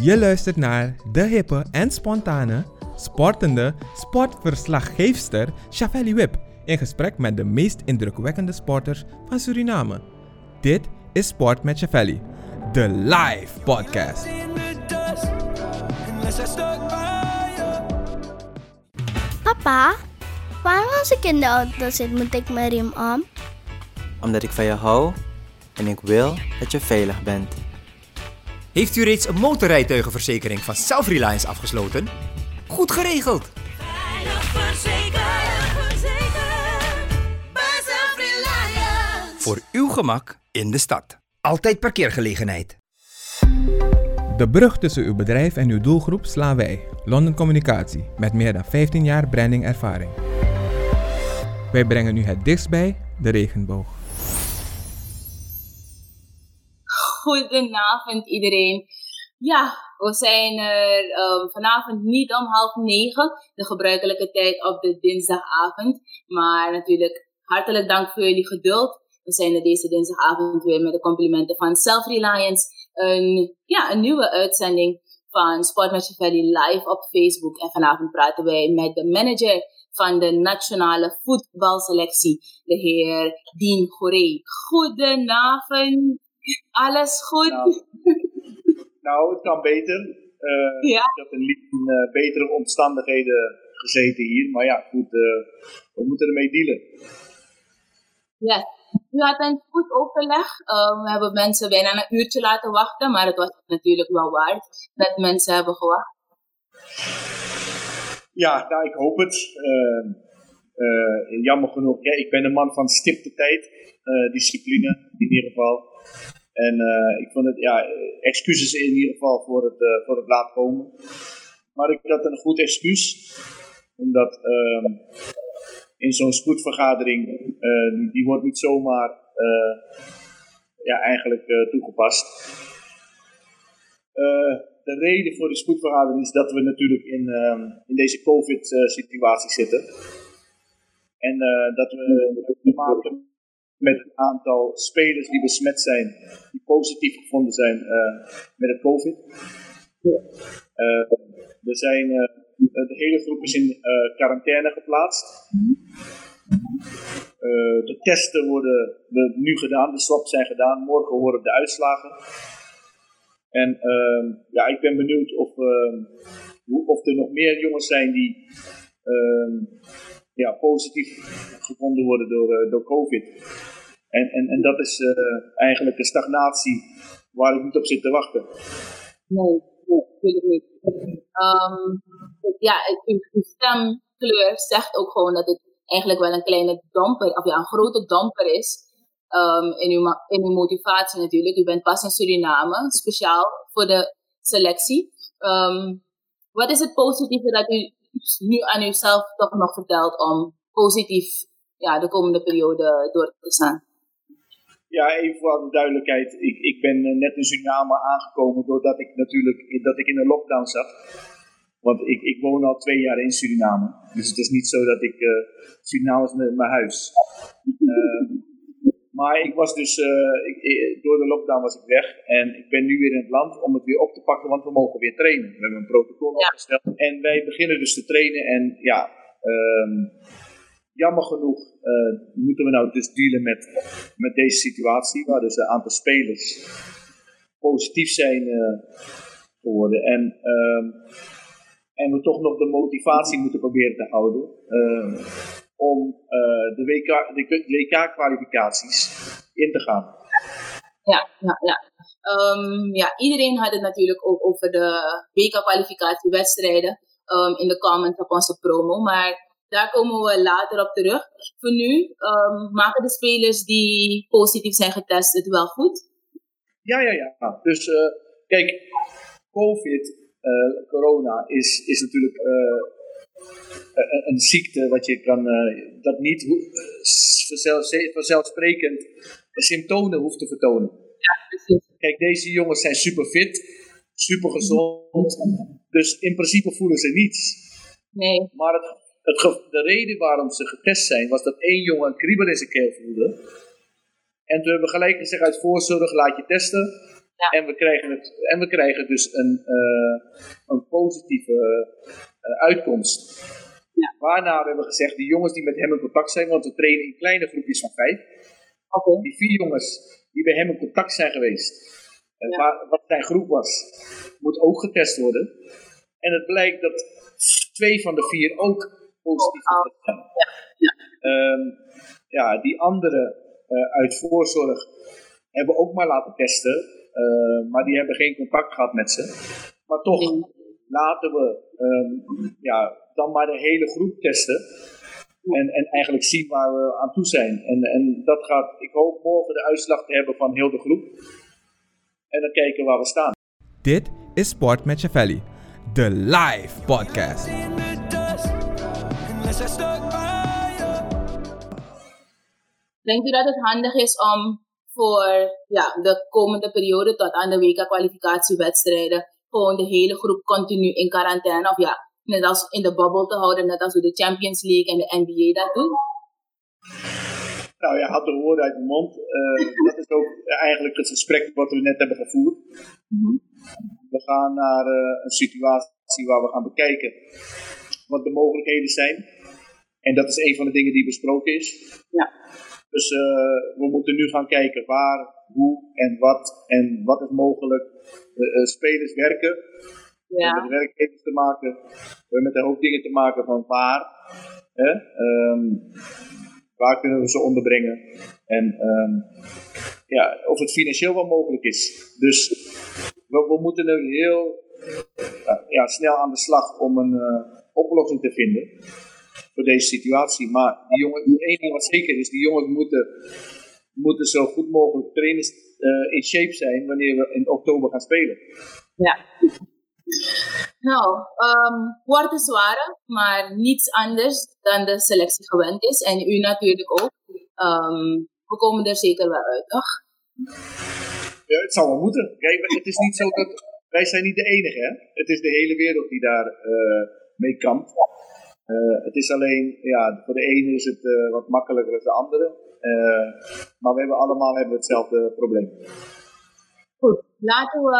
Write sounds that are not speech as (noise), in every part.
Je luistert naar de hippe en spontane, sportende sportverslaggeefster Chavelli Wip in gesprek met de meest indrukwekkende sporters van Suriname. Dit is Sport met Chavelli, de live podcast. Papa, waarom als ik in de auto zit moet ik mijn riem om? Omdat ik van je hou en ik wil dat je veilig bent. Heeft u reeds een motorrijtuigenverzekering van Self-Reliance afgesloten? Goed geregeld! Veilig verzekerd, verzekerd. Voor uw gemak in de stad. Altijd parkeergelegenheid. De brug tussen uw bedrijf en uw doelgroep slaan wij, London Communicatie, met meer dan 15 jaar brandingervaring. Wij brengen u het dichtst bij de regenboog. Goedenavond iedereen. Ja, we zijn er ehm, vanavond niet om half negen, de gebruikelijke tijd op de dinsdagavond. Maar natuurlijk hartelijk dank voor jullie geduld. We zijn er deze dinsdagavond weer met de complimenten van Self-Reliance. Een, ja, een nieuwe uitzending van Sport met Valley live op Facebook. En vanavond praten wij met de manager van de nationale voetbalselectie, de heer Dien Goree. Goedenavond. Alles goed? Nou, nou, het kan beter. Ja. Ik had in, eh, betere omstandigheden gezeten hier. Maar ja, goed, eh, we moeten ermee dealen. Ja. U had een goed overleg. Eh, we hebben mensen bijna een uurtje laten wachten, maar het was natuurlijk wel waard dat mensen hebben gewacht. Ja, nou, ik hoop het. Eh, eh, jammer genoeg. Ja, ik ben een man van stipte tijd. eh, discipline, in ieder geval. En eh, ik vond het, ja, excuses in ieder geval voor het, eh, voor het laat komen. Maar ik had een goed excuus. Omdat ehm, in zo'n spoedvergadering, eh, die, die wordt niet zomaar ja, eigenlijk toegepast. De reden voor de spoedvergadering is dat we natuurlijk in, ehm, in deze COVID-situatie zitten. En dat we te maken met een aantal spelers die besmet zijn, die positief gevonden zijn eh, met het COVID. Eh, er zijn, eh, de hele groep is in quarantaine geplaatst. De testen worden de- nu gedaan, de swaps zijn gedaan. Morgen horen de uitslagen. En ehm, ja, ik ben benieuwd of, ehm, hoe- of er nog meer jongens zijn die ehm, ja, positief gevonden worden door, eh, door COVID. En, en, en dat is eh, eigenlijk een stagnatie waar ik niet op zit te wachten. Nee, nee, natuurlijk niet. Ehm, ja, uw, stemkleur zegt ook gewoon dat het eigenlijk wel een kleine damper, of ja, een grote damper is. ehm, in, uw, in uw motivatie natuurlijk. U bent pas in Suriname, speciaal voor de selectie. Ehm, wat is het positieve dat u nu aan uzelf toch nog vertelt om positief ja, de komende periode door te staan? Ja, even voor alle duidelijkheid. Ik, ik ben eh, net in Suriname aangekomen doordat ik natuurlijk dat ik in een lockdown zat. Want ik, ik woon al twee jaar in Suriname. Dus het is niet zo dat ik... eh Suriname is mijn, huis. (laughs) Eh, maar ik was dus... eh, ik, ik- door de lockdown was ik weg. En ik ben nu weer in het land om het weer op te pakken. Want we mogen weer trainen. We hebben een protocol opgesteld. En wij beginnen dus te trainen. En ja... ehm, jammer genoeg eh, moeten we nou dus dealen met, met deze situatie, waar dus een aantal spelers positief zijn eh, geworden. En, ehm, en we toch nog de motivatie moeten proberen te houden eh, om eh, de WK de WK-kwalificaties in te gaan. Ja, ja, ja. Ehm, ja, iedereen had het natuurlijk ook over de WK-kwalificatiewedstrijden ehm, in de comments op onze promo, maar daar komen we later op terug. Voor nu ehm, maken de spelers die positief zijn getest het wel goed. Ja, ja, ja. Dus eh, kijk, COVID, eh, corona, is, is natuurlijk eh, een, een ziekte wat je kan, dat niet vanzelf- vanzelfsprekend symptomen hoeft te vertonen. Precies. Kijk, deze jongens zijn super fit, super gezond, dus in principe voelen ze niets. Nee, Maar het, de reden waarom ze getest zijn, was dat één jongen een kriebel in zijn keel voelde. En toen hebben we gelijk gezegd uit voorzorg, laat je testen. En, we krijgen het, en we krijgen dus een, eh, een positieve eh, uitkomst. Waarna we hebben gezegd, die jongens die met hem in contact zijn, want we trainen in kleine groepjes van vijf. Die vier jongens die bij hem in contact zijn geweest, eh, waar, wat zijn groep was, moet ook getest worden. En het blijkt dat twee van de vier ook positief getest zijn. Ehm, ja, die andere eh, uit voorzorg hebben ook maar laten testen, eh, maar die hebben geen contact gehad met ze. Maar toch, laten we ehm, ja, dan maar de hele groep testen. En, en eigenlijk zien waar we aan toe zijn. En, en dat gaat, ik hoop morgen de uitslag te hebben van heel de groep. En dan kijken waar we staan. Dit is Sport met Chavelli, de live podcast. Denkt u dat het handig is om voor ja, de komende periode tot aan de WK-kwalificatiewedstrijden gewoon de hele groep continu in quarantaine of ja, net als in de bubbel te houden, net als hoe de Champions League en de NBA dat doen? Nou, je had de woorden uit de mond. Eh, (laughs) dat is ook eigenlijk het gesprek wat we net hebben gevoerd. We gaan naar eh, een situatie waar we gaan bekijken wat de mogelijkheden zijn. En dat is een van de dingen die besproken is. Ja. Dus eh, we moeten nu gaan kijken waar, hoe en wat en wat is mogelijk. De spelers werken. We hebben met werkgevers te maken. We hebben met hoop dingen te maken van waar. Hè? Ehm, waar kunnen we ze onderbrengen? En ehm, ja, of het financieel wel mogelijk is. Dus we, we moeten nu heel eh, ja, snel aan de slag om een eh, oplossing te vinden voor deze situatie. Maar die jongen, die één ding wat zeker is, die jongens moeten, moeten zo goed mogelijk trainers eh, in shape zijn wanneer we in oktober gaan spelen. Ja. Nou, um, wordt een zware, maar niets anders dan de selectie gewend is. En u natuurlijk ook. Ehm, we komen er zeker wel uit, toch? Ja, het zou wel moeten. Kijk, het is niet zo dat wij zijn niet de enige, hè? Het is de hele wereld die daar eh, mee kampt. Eh, het is alleen, ja, voor de ene is het eh, wat makkelijker dan de andere. Maar we hebben allemaal hebben hetzelfde probleem. Goed, laten we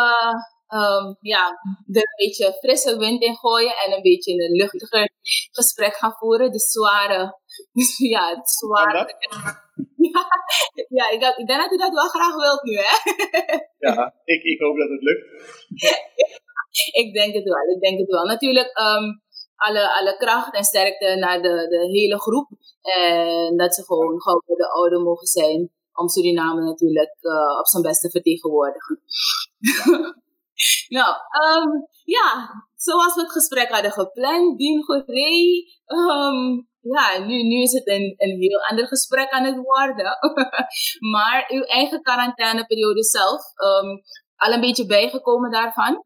ehm, ja, er een beetje frisse wind in gooien en een beetje een luchtiger gesprek gaan voeren. De zware, (laughs) ja, het zware. (laughs) Ja, ja ik, ik denk dat u dat wel graag wilt nu, hè? (laughs) Ja, ik, ik hoop dat het lukt. ik denk het wel, ik denk het wel. Natuurlijk, ehm, alle, alle kracht en sterkte naar de, de hele groep. En dat ze gewoon gauw voor de oude mogen zijn. Om Suriname natuurlijk eh, op zijn best te vertegenwoordigen. (laughs) nou, ehm, ja, zoals we het gesprek hadden gepland, Dien Goree. ehm, ja, nu, nu is het een, een heel ander gesprek aan het worden. (laughs) maar uw eigen quarantaineperiode zelf, ehm, al een beetje bijgekomen daarvan?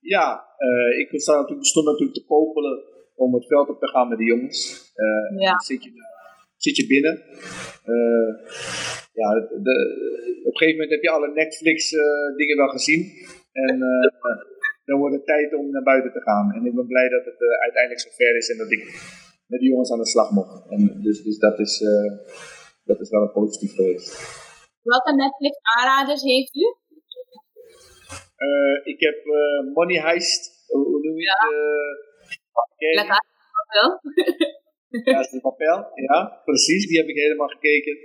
Ja, eh, ik stond natuurlijk, stond natuurlijk te popelen om het veld op te gaan met de jongens. Eh, Ja. zit, je, zit je binnen. Eh, ja, de, op een gegeven moment heb je alle Netflix dingen wel gezien. En eh, dan wordt het tijd om naar buiten te gaan. En ik ben blij dat het eh, uiteindelijk zover is en dat ik met de jongens aan de slag mocht. En dus dus dat, is, eh, dat is wel een positief geweest. Welke Netflix aanraders heeft u? Ik heb Money Heist, hoe, noem je het? Die? Wel? Ja, is de papel. Ja, precies. Die heb ik helemaal gekeken.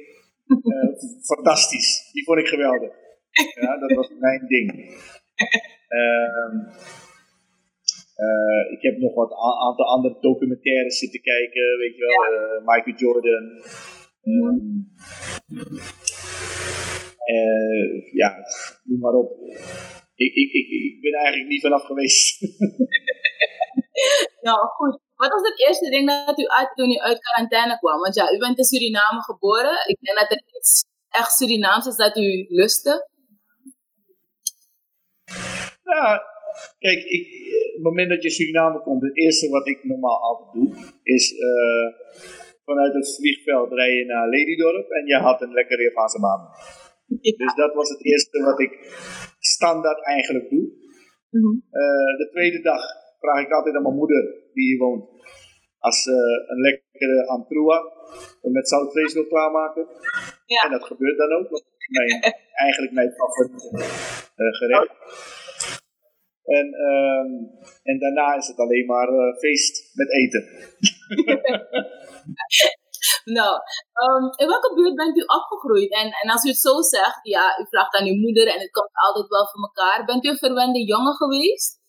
Fantastisch. Die vond ik geweldig. Ja, dat was mijn ding. (laughs) Ehm, eh, ik heb nog wat aantal andere documentaires zitten kijken. Weet je wel, eh, Michael Jordan. Eh, ja, noem maar op. Ik, ik, ik, ik ben eigenlijk niet vanaf geweest. (laughs) Nou, goed. Wat was het eerste ding dat u uit toen u uit quarantaine kwam? Want ja, u bent in Suriname geboren. Ik denk dat er iets echt Surinaams is dat u lustte. Ja, kijk, ik, op het moment dat je Suriname komt, het eerste wat ik normaal altijd doe, is eh, vanuit het vliegveld rijden naar Ledydorp en je had een lekkere Javaanse baan. Dus dat was het eerste wat ik standaard eigenlijk doe. Eh, de tweede dag vraag ik altijd aan mijn moeder, die hier woont, als ze een lekkere antroa met zoutvlees wil klaarmaken. En dat gebeurt dan ook. want mijn, (laughs) eigenlijk mijn favoriete gerecht. En, ehm, en daarna is het alleen maar eh, feest met eten. (laughs) Nou, ehm, in welke buurt bent u opgegroeid? En, en als u het zo zegt, ja, u vraagt aan uw moeder en het komt altijd wel voor elkaar. Bent u een verwende jongen geweest?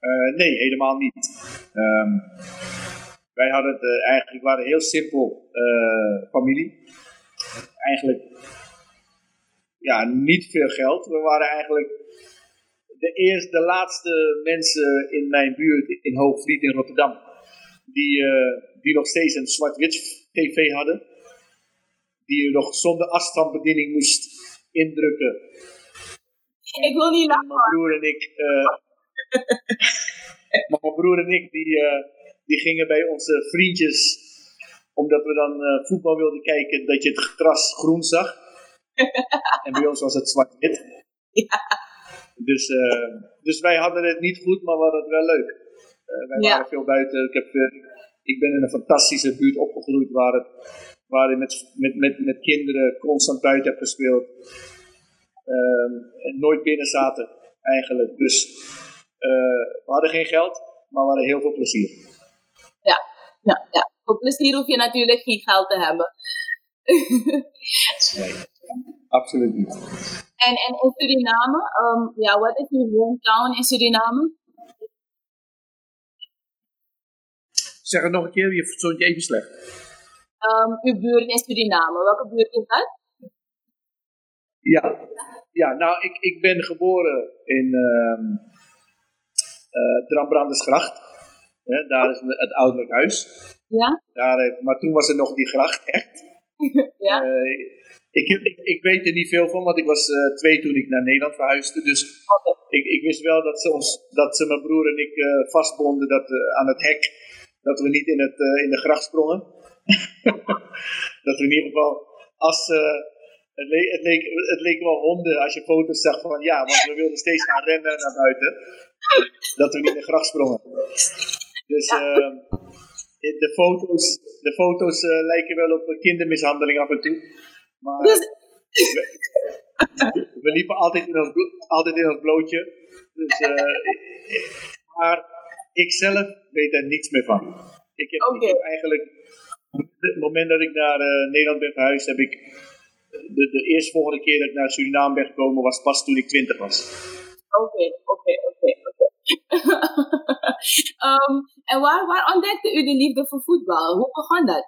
Eh, nee, helemaal niet. Ehm, wij hadden het eh, eigenlijk, waren heel simpel eh, familie. Eigenlijk, ja, niet veel geld. We waren eigenlijk de eerste, de laatste mensen in mijn buurt in Hoogvliet in Rotterdam. Die, eh, die nog steeds een zwart-wit tv hadden. Die je nog zonder afstandsbediening moest indrukken. Ik wil niet lachen. Mijn broer en ik, eh, (laughs) mijn broer en ik, die, eh, die gingen bij onze vriendjes, omdat we dan voetbal wilden kijken, dat je het gras groen zag. (laughs) en bij ons was het zwart-wit. Dus, eh, dus wij hadden het niet goed, maar we hadden het wel leuk. Eh, wij Ja. waren veel buiten. Ik, heb, eh, ik ben in een fantastische buurt opgegroeid waar, het, waar ik met, met, met, met kinderen constant buiten heb gespeeld. Ehm, en nooit binnen zaten, eigenlijk. Dus we hadden geen geld, maar we hadden heel veel plezier. Ja, ja. Voor plezier hoef je natuurlijk geen geld te hebben. (laughs) Nee, absoluut niet. en, en in Suriname, ehm, ja, wat is uw hometown in Suriname? Zeg het nog een keer, je verstond je even slecht. Ehm, uw buurt in Suriname, welke buurt is dat? Ja, ja nou, ik, ik ben geboren in ehm eh, Drambrandersgracht. Hè, daar is het ouderlijk huis. Ja? Daar, heeft- maar toen was er nog die gracht, echt. (laughs) Ja? Eh, ik, ik, ik weet er niet veel van, want ik was eh, twee toen ik naar Nederland verhuisde. Dus ik, ik wist wel dat ze, ons, dat ze mijn broer en ik eh, vastbonden dat, eh, aan het hek. Dat we niet in, het, in de gracht sprongen. (laughs) dat we in ieder geval, als, het, leek, het, leek, het leek wel honden als je foto's zag van ja, want we wilden steeds gaan rennen naar buiten. Dat we niet in de gracht sprongen. Dus eh, de foto's, de foto's lijken wel op kindermishandeling af en toe. Maar Dus, (laughs) we liepen altijd in ons, altijd in ons blootje. Dus, eh, maar ik zelf weet er niets meer van. Ik heb, ik Oké. heb eigenlijk, het moment dat ik naar eh, Nederland ben verhuisd, heb ik de, de eerstvolgende keer dat ik naar Suriname ben gekomen, was pas toen ik twintig was. Oké, oké, oké, oké. (laughs) Ehm, En waar, waar ontdekte u de liefde voor voetbal? Hoe begon dat?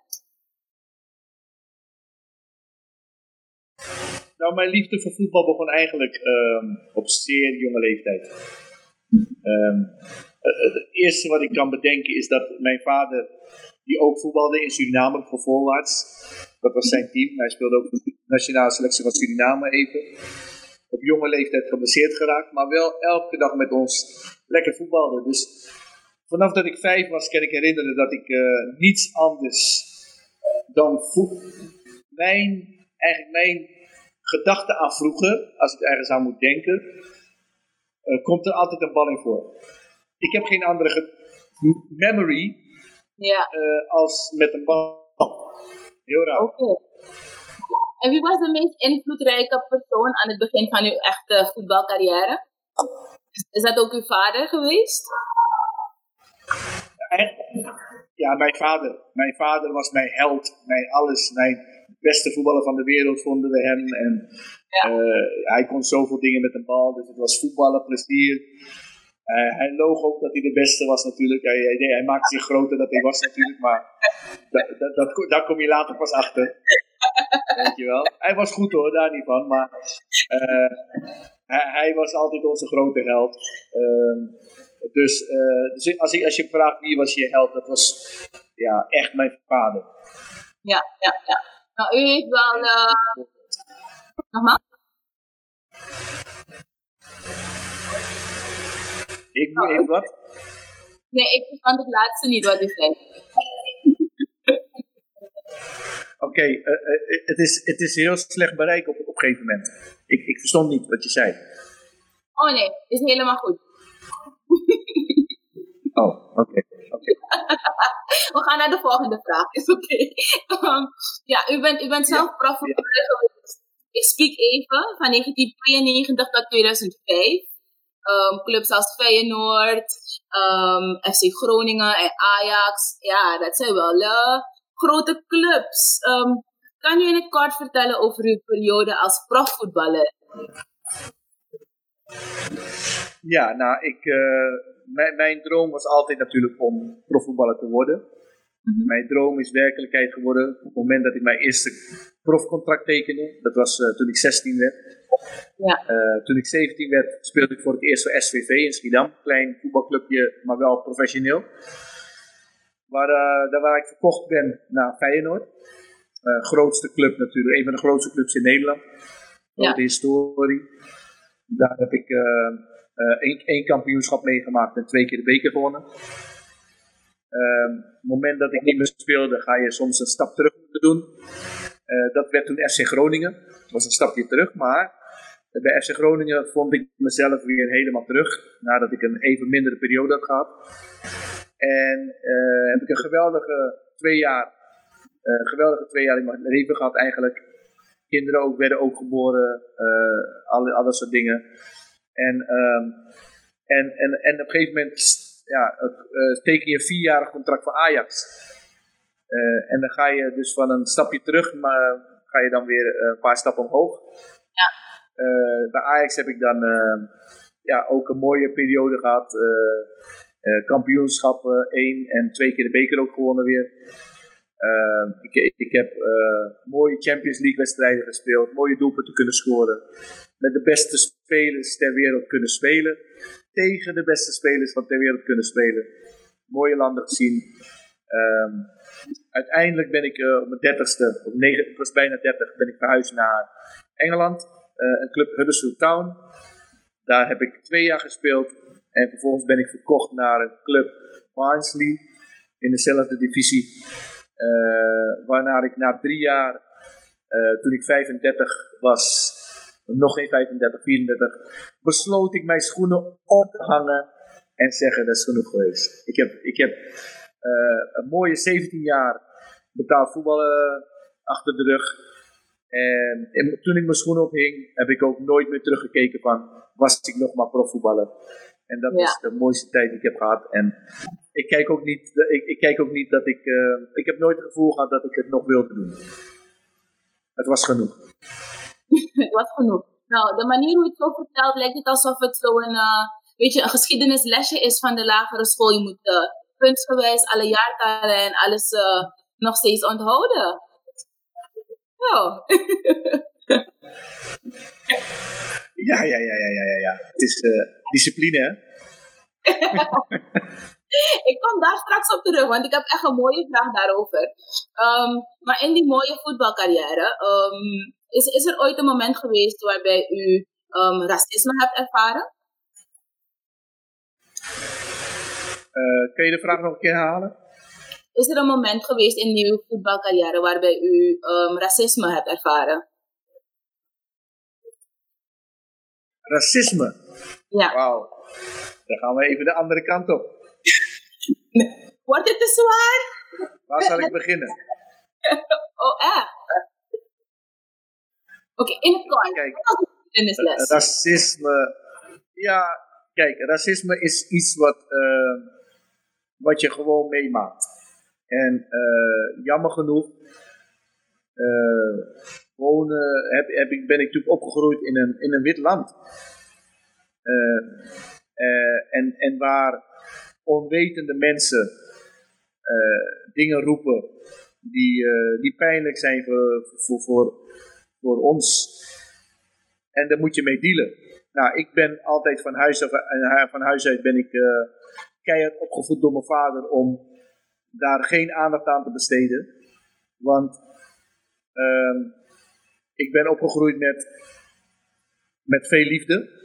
Nou, mijn liefde voor voetbal begon eigenlijk ehm, op zeer jonge leeftijd. Ehm, het, eerste wat ik kan bedenken is dat mijn vader, die ook voetbalde in Suriname voor voorwaarts, dat was zijn team. Hij speelde ook voor de nationale selectie van Suriname even. Op jonge leeftijd geblesseerd geraakt, maar wel elke dag met ons lekker voetbalde. Dus vanaf dat ik vijf was, kan ik herinneren dat ik eh, niets anders dan voet. Mijn, eigenlijk mijn gedachte aan vroeger, als ik ergens aan moet denken, eh, komt er altijd een bal in voor. Ik heb geen andere memory Ja, eh, als met een bal. Heel raar. oké. En wie was de meest invloedrijke persoon aan het begin van uw echte voetbalcarrière? Is dat ook uw vader geweest? Ja, mijn vader. Mijn vader was mijn held, mijn alles, mijn beste voetballer van de wereld vonden we hem. En eh, hij kon zoveel dingen met een bal, dus het was voetballen, plezier. Eh, hij loog ook dat hij de beste was natuurlijk. Hij, hij, hij maakte zich groter dat hij was natuurlijk, maar dat, dat, daar kom je later pas achter. Weet je wel. Hij was goed hoor, daar niet van, maar eh, hij, hij was altijd onze grote held. Ehm, dus dus als, ik, als je vraagt wie was je held, dat was ja, echt mijn vader. Ja, ja, ja. Nou, u heeft wel... eh Nogmaals? Ik moet even wat. Nee, ik verstand het laatste niet wat u zei. Oké, eh, eh, het, is, het is heel slecht bereik op, op een gegeven moment. Ik, ik verstond niet wat je zei. Oh nee, is helemaal goed. Oh, oké. oké. (laughs) We gaan naar de volgende vraag. Is oké. Ehm, ja, u bent, u bent zelf Ja, profvoetballer geweest. Ik spreek even van 1992 tot 2005. Ehm, clubs als Feyenoord, ehm, FC Groningen en Ajax. Ja, dat zijn wel eh, grote clubs. Ehm, kan u in het kort vertellen over uw periode als profvoetballer? Ja, nou, ik, eh, mijn, mijn droom was altijd natuurlijk om profvoetballer te worden. Mijn droom is werkelijkheid geworden op het moment dat ik mijn eerste profcontract tekende. Dat was eh, toen ik 16 werd. Ja. Eh, toen ik 17 werd, speelde ik voor het eerst voor SVV in Schiedam. Klein voetbalclubje, maar wel professioneel. Waar, eh, daar waar ik verkocht ben naar Feyenoord. Grootste club natuurlijk, een van de grootste clubs in Nederland. Grote historie. Daar heb ik één, één kampioenschap meegemaakt en twee keer de beker gewonnen. Ehm, op het moment dat ik niet meer speelde, ga je soms een stap terug moeten doen. Eh, dat werd toen FC Groningen. Dat was een stapje terug, maar bij FC Groningen vond ik mezelf weer helemaal terug. Nadat ik een even mindere periode had gehad. En eh, heb ik een geweldige twee jaar, eh, geweldige twee jaar in mijn leven gehad eigenlijk. Kinderen ook, werden ook geboren, eh alle, alle soort dingen. En, ehm, en, en, en op een gegeven moment ja, eh, teken je een vierjarig contract voor Ajax. Eh, en dan ga je dus van een stapje terug, maar ga je dan weer eh, een paar stappen omhoog. Eh, bij Ajax heb ik dan eh, ja, ook een mooie periode gehad. eh, eh, kampioenschappen, één en twee keer de beker ook gewonnen weer. Eh, ik, ik heb mooie Champions League wedstrijden gespeeld, mooie doelpunten kunnen scoren. Met de beste spelers ter wereld kunnen spelen. Tegen de beste spelers van ter wereld kunnen spelen. Mooie landen gezien. Ehm, uiteindelijk ben ik eh, op mijn dertigste, op negen, ik was bijna dertig, ben ik verhuisd naar Engeland. Eh, een club Huddersfield Town. Daar heb ik twee jaar gespeeld. En vervolgens ben ik verkocht naar een club Barnsley in dezelfde divisie. Eh, waarna ik na drie jaar, toen ik 35 was, nog geen 35, 34, besloot ik mijn schoenen op te hangen en zeggen dat is genoeg geweest. Ik heb, ik heb eh, een mooie 17 jaar betaald voetballen achter de rug. En, en toen ik mijn schoenen ophing, heb ik ook nooit meer teruggekeken van, was ik nog maar profvoetballer. En dat Ja. is de mooiste tijd die ik heb gehad. En ik kijk ook niet, ik, ik kijk ook niet dat ik, eh, ik heb nooit het gevoel gehad dat ik het nog wilde doen. Het was genoeg. (laughs) het was genoeg. Nou, de manier hoe je het zo vertelt, lijkt het alsof het zo een, eh, weet je, een geschiedenislesje is van de lagere school. Je moet uh, puntsgewijs alle jaartallen en alles eh, nog steeds onthouden. (laughs) Ja. Ja, ja, ja, ja, ja. Het is eh, discipline, hè? (laughs) ik kom daar straks op terug, want ik heb echt een mooie vraag daarover. Ehm, maar in die mooie voetbalcarrière, ehm, is, is er ooit een moment geweest waarbij u ehm, racisme hebt ervaren? Eh, kun je de vraag nog een keer herhalen? Is er een moment geweest in uw voetbalcarrière waarbij u ehm, racisme hebt ervaren? Racisme. Ja. Wauw. Dan gaan we even de andere kant op. (laughs) Wordt het te zwaar? Waar zal ik beginnen? (laughs) Oh, echt? Oké, in het kort. Kijk, Geschiedenisles. racisme. Ja, kijk, racisme is iets wat, eh, wat je gewoon meemaakt. En eh, jammer genoeg eh, wonen, heb, heb ik, ben ik natuurlijk opgegroeid in een, in een wit land. En, en waar onwetende mensen dingen roepen die, die pijnlijk zijn voor, voor, voor, voor ons. En daar moet je mee dealen. Nou, ik ben altijd van huis, af, en van huis uit ben ik eh, keihard opgevoed door mijn vader om daar geen aandacht aan te besteden. Want ehm, ik ben opgegroeid met, met veel liefde.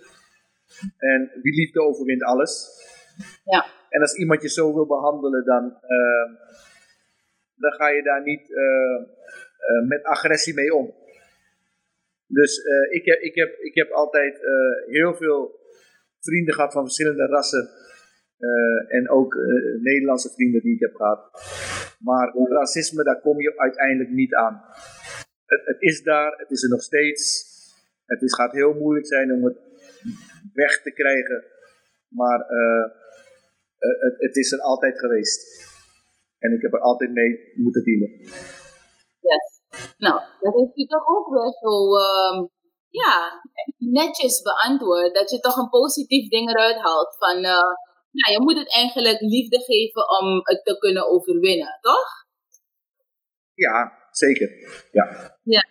En wie liefde overwint alles. Ja. En als iemand je zo wil behandelen, dan, ehm, dan ga je daar niet eh, eh, met agressie mee om. Dus eh, ik, heb, ik, heb, ik heb altijd eh, heel veel vrienden gehad van verschillende rassen. Eh, en ook Nederlandse vrienden die ik heb gehad. Maar racisme, daar kom je uiteindelijk niet aan. Het, het is daar, het is er nog steeds. Het is, gaat heel moeilijk zijn om het weg te krijgen. Maar het, het is er altijd geweest. En ik heb er altijd mee moeten dealen. Yes. Nou, dat heeft u toch ook weer zo ehm, ja, netjes beantwoord. Dat je toch een positief ding eruit haalt. Van, eh, nou, je moet het eigenlijk liefde geven om het te kunnen overwinnen, toch? Ja, zeker. Ja.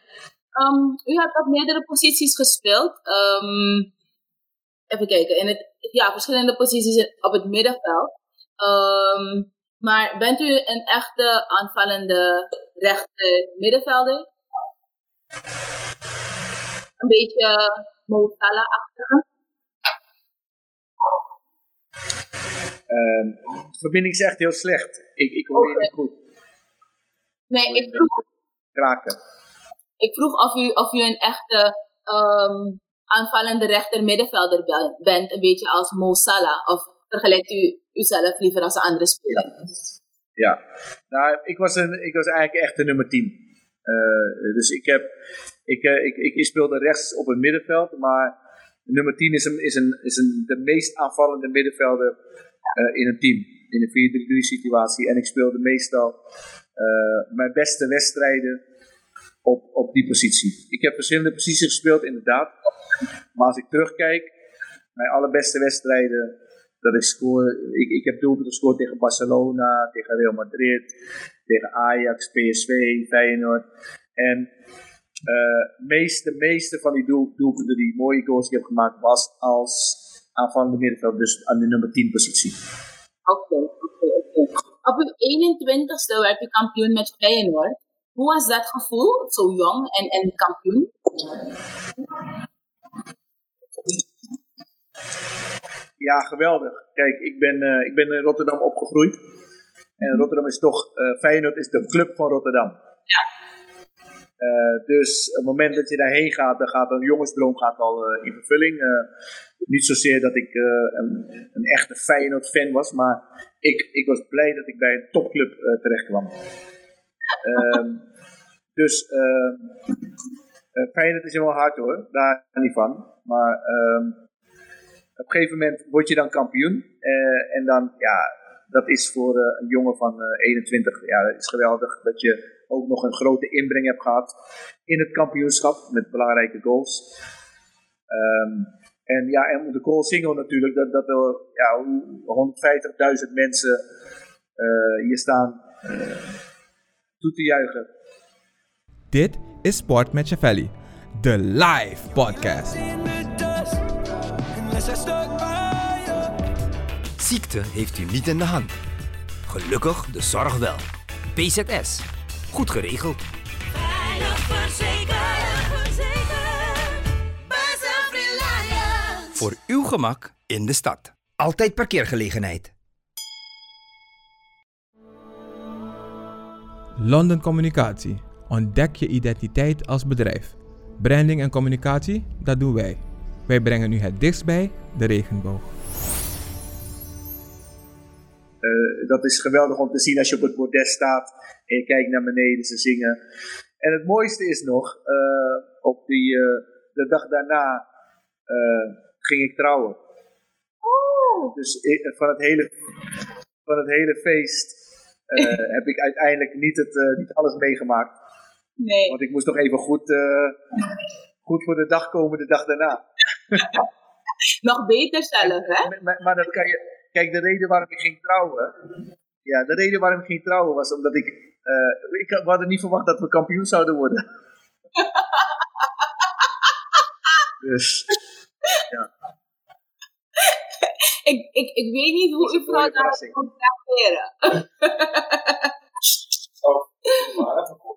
Ehm, u hebt op meerdere posities gespeeld. Ehm, even kijken, in het, ja, verschillende posities op het middenveld. Ehm, maar bent u een echte aanvallende rechter middenvelder? Een beetje Mo Salah-achtige? Ehm, de verbinding is echt heel slecht. Ik, ik hoor niet goed. Nee, ik vroeg, Kraken. ik vroeg of, u, of u een echte ehm, aanvallende rechter middenvelder ben- bent. Een beetje als Mo Salah. Of vergelijkt u uzelf liever als een andere speler? Ja. Nou, ik was, een, ik was eigenlijk echt de nummer 10. Eh, dus ik, heb, ik, eh, ik, ik, ik speelde rechts op het middenveld, maar nummer 10 is, een, is, een, is een, de meest aanvallende middenvelder eh, in een team. In een 4-3-3 situatie. En ik speelde meestal mijn beste wedstrijden op, op die positie. Ik heb verschillende posities gespeeld, inderdaad. Maar als ik terugkijk, mijn allerbeste wedstrijden dat ik score. Ik, ik heb doelpunten gescoord tegen Barcelona, tegen Real Madrid, tegen Ajax, PSV, Feyenoord. En eh meeste, meeste van die doel, doelpunten, die mooie goals die ik heb gemaakt, was als aanvallende middenveld, dus aan de nummer 10 positie. Oké, oké, oké. Op uw 21ste werd u kampioen met Feyenoord. Hoe was dat gevoel, zo jong en, en kampioen? Ja, geweldig. Kijk, ik ben, eh, ik ben in Rotterdam opgegroeid. En Rotterdam is toch, eh, Feyenoord is de club van Rotterdam. Eh, dus op het moment dat je daarheen gaat, dan gaat een jongensdroom gaat al in vervulling. Niet zozeer dat ik een, een echte Feyenoord-fan was, maar ik, ik was blij dat ik bij een topclub terecht kwam. Ehm, dus ehm eh, Feyenoord is helemaal hard hoor, daar niet van. Maar ehm, op een gegeven moment word je dan kampioen. eh, en dan, ja, dat is voor eh, een jongen van eh, 21, ja, dat is geweldig dat je ook nog een grote inbreng hebt gehad in het kampioenschap met belangrijke goals. Ehm, en ja, en de goal single natuurlijk, dat, dat ja, hoe- 150.000 mensen eh, hier staan eh, toe te juichen. Dit is Sport met Chavelli, de live podcast. Ziekte heeft u niet in de hand. Gelukkig de zorg wel. PZS. Goed geregeld. Veilig verzekerd, verzekerd. Bij Self-Reliance. Voor uw gemak in de stad. Altijd parkeergelegenheid. London Communicatie. Ontdek je identiteit als bedrijf. Branding en communicatie, dat doen wij. Wij brengen u het dichtst bij de regenboog. Eh, dat is geweldig om te zien als je op het bordes staat en je kijkt naar beneden, ze zingen. En het mooiste is nog, eh, op die, eh, de dag daarna eh, ging ik trouwen. Dus ik- van, het hele, van het hele feest eh, (laughs) heb ik uiteindelijk niet, het, niet alles meegemaakt. Nee. Want ik moest nog even goed, eh, goed voor de dag komen de dag daarna. (laughs) Nog beter zelf, hè? Maar, maar, maar dat kan je. Kijk, de reden waarom ik ging trouwen. Ja, de reden waarom ik ging trouwen was omdat ik. eh, ik had- we hadden niet verwacht dat we kampioen zouden worden. (laughs) dus. Ik, ik, ik weet niet hoe een vrouw daarop komt reageren. (laughs)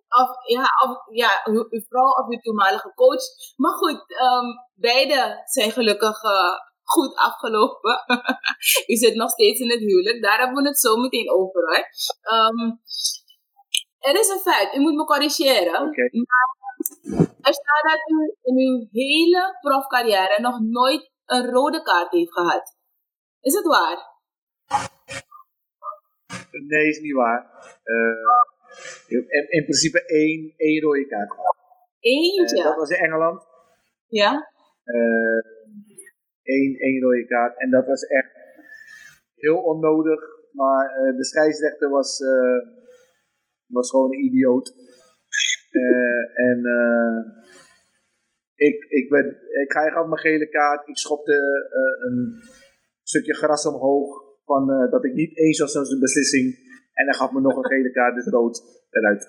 Of, ja, of, ja, uw, uw vrouw of uw toenmalige coach. Maar goed, ehm, beide zijn gelukkig eh, goed afgelopen. (laughs) U zit nog steeds in het huwelijk. Daar hebben we het zo meteen over hoor. Ehm, er is een feit, u moet me corrigeren. Oké. Maar er staat dat u in uw hele profcarrière nog nooit een rode kaart heeft gehad. Is het waar? Nee, is niet waar. Eh, in, in principe één, één rode kaart. Eh, Eentje. dat was in Engeland. Ja? Eh, één, één rode kaart. En dat was echt heel onnodig. Maar eh, de scheidsrechter was, eh, was gewoon een idioot. Eh, en eh, ik, ik, ben, ik ga echt op mijn gele kaart. Ik schopte eh, een stukje gras omhoog. Van, eh, dat ik niet eens was met zijn beslissing. En hij gaf me nog een gele kaart, dus rood eruit.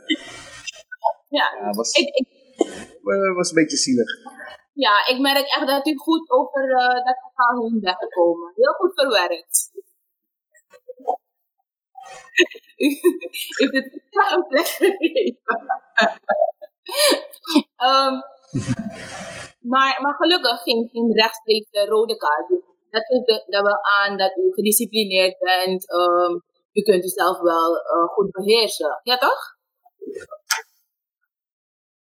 Ja. Ja, was, Ik, ik, eh, was een beetje zielig. ja, ik merk echt dat u goed over eh, dat verhaal heen bent gekomen. Heel goed verwerkt. U heeft het ja, een plek gegeven. Maar, maar gelukkig geen, geen rechtstreeks eh, rode kaart. Dat geeft de- dat wel aan dat u gedisciplineerd bent. ehm, u kunt uzelf wel eh, goed beheersen. Ja, toch?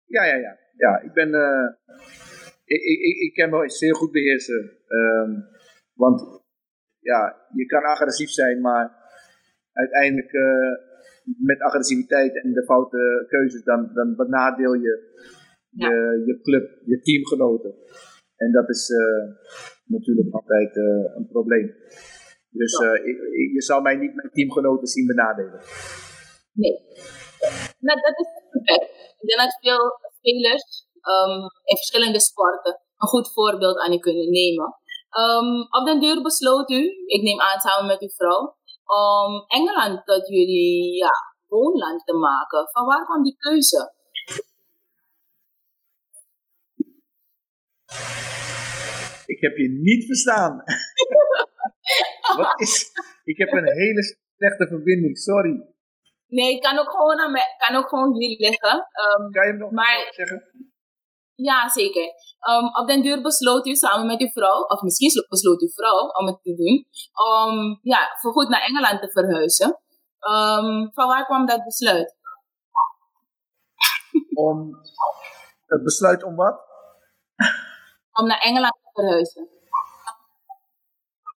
Ja, ja, ja. Ja, ik ben. eh, ik, ik, ik, kan me zeer goed beheersen. Ehm, want ja, je kan agressief zijn, maar uiteindelijk eh, met agressiviteit en de foute keuzes, dan, dan benadeel je je, je club, je teamgenoten. En dat is natuurlijk altijd een probleem. Dus eh, ik, ik- je zal mij niet mijn teamgenoten zien benadelen. Nee. Nou, dat is perfect. Ik denk dat veel spelers ehm, in verschillende sporten een goed voorbeeld aan u kunnen nemen. Ehm, op den duur besloot u, ik neem aan samen met uw vrouw, om Engeland tot jullie ja, woonland te maken. Van waar kwam die keuze? Ik heb je niet verstaan. (laughs) Wat is... Ik heb een hele slechte verbinding, sorry. Nee, het kan ook gewoon, aan mij, kan ook gewoon hier liggen. Ehm, Kan je hem nog Maar- zeggen? Ja, zeker. Ehm, op den duur besloot u samen met uw vrouw, of misschien slo- besloot uw vrouw om het te doen, om ja, voorgoed naar Engeland te verhuizen. Ehm, van waar kwam dat besluit? Om het besluit om wat? Om naar Engeland te verhuizen.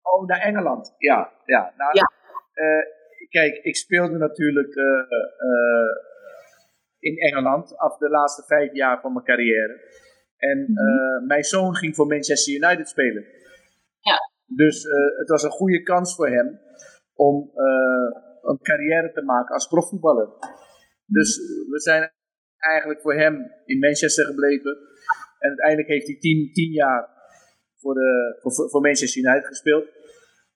Oh, naar Engeland. Ja, ja. Nou, Ja. eh, kijk, ik speelde natuurlijk eh, eh, in Engeland af de laatste vijf jaar van mijn carrière. En eh, mijn zoon ging voor Manchester United spelen. Ja. Dus eh, het was een goede kans voor hem om eh, een carrière te maken als profvoetballer. Dus we zijn eigenlijk voor hem in Manchester gebleven. En uiteindelijk heeft hij tien, tien jaar voor, de, voor, voor Manchester United gespeeld.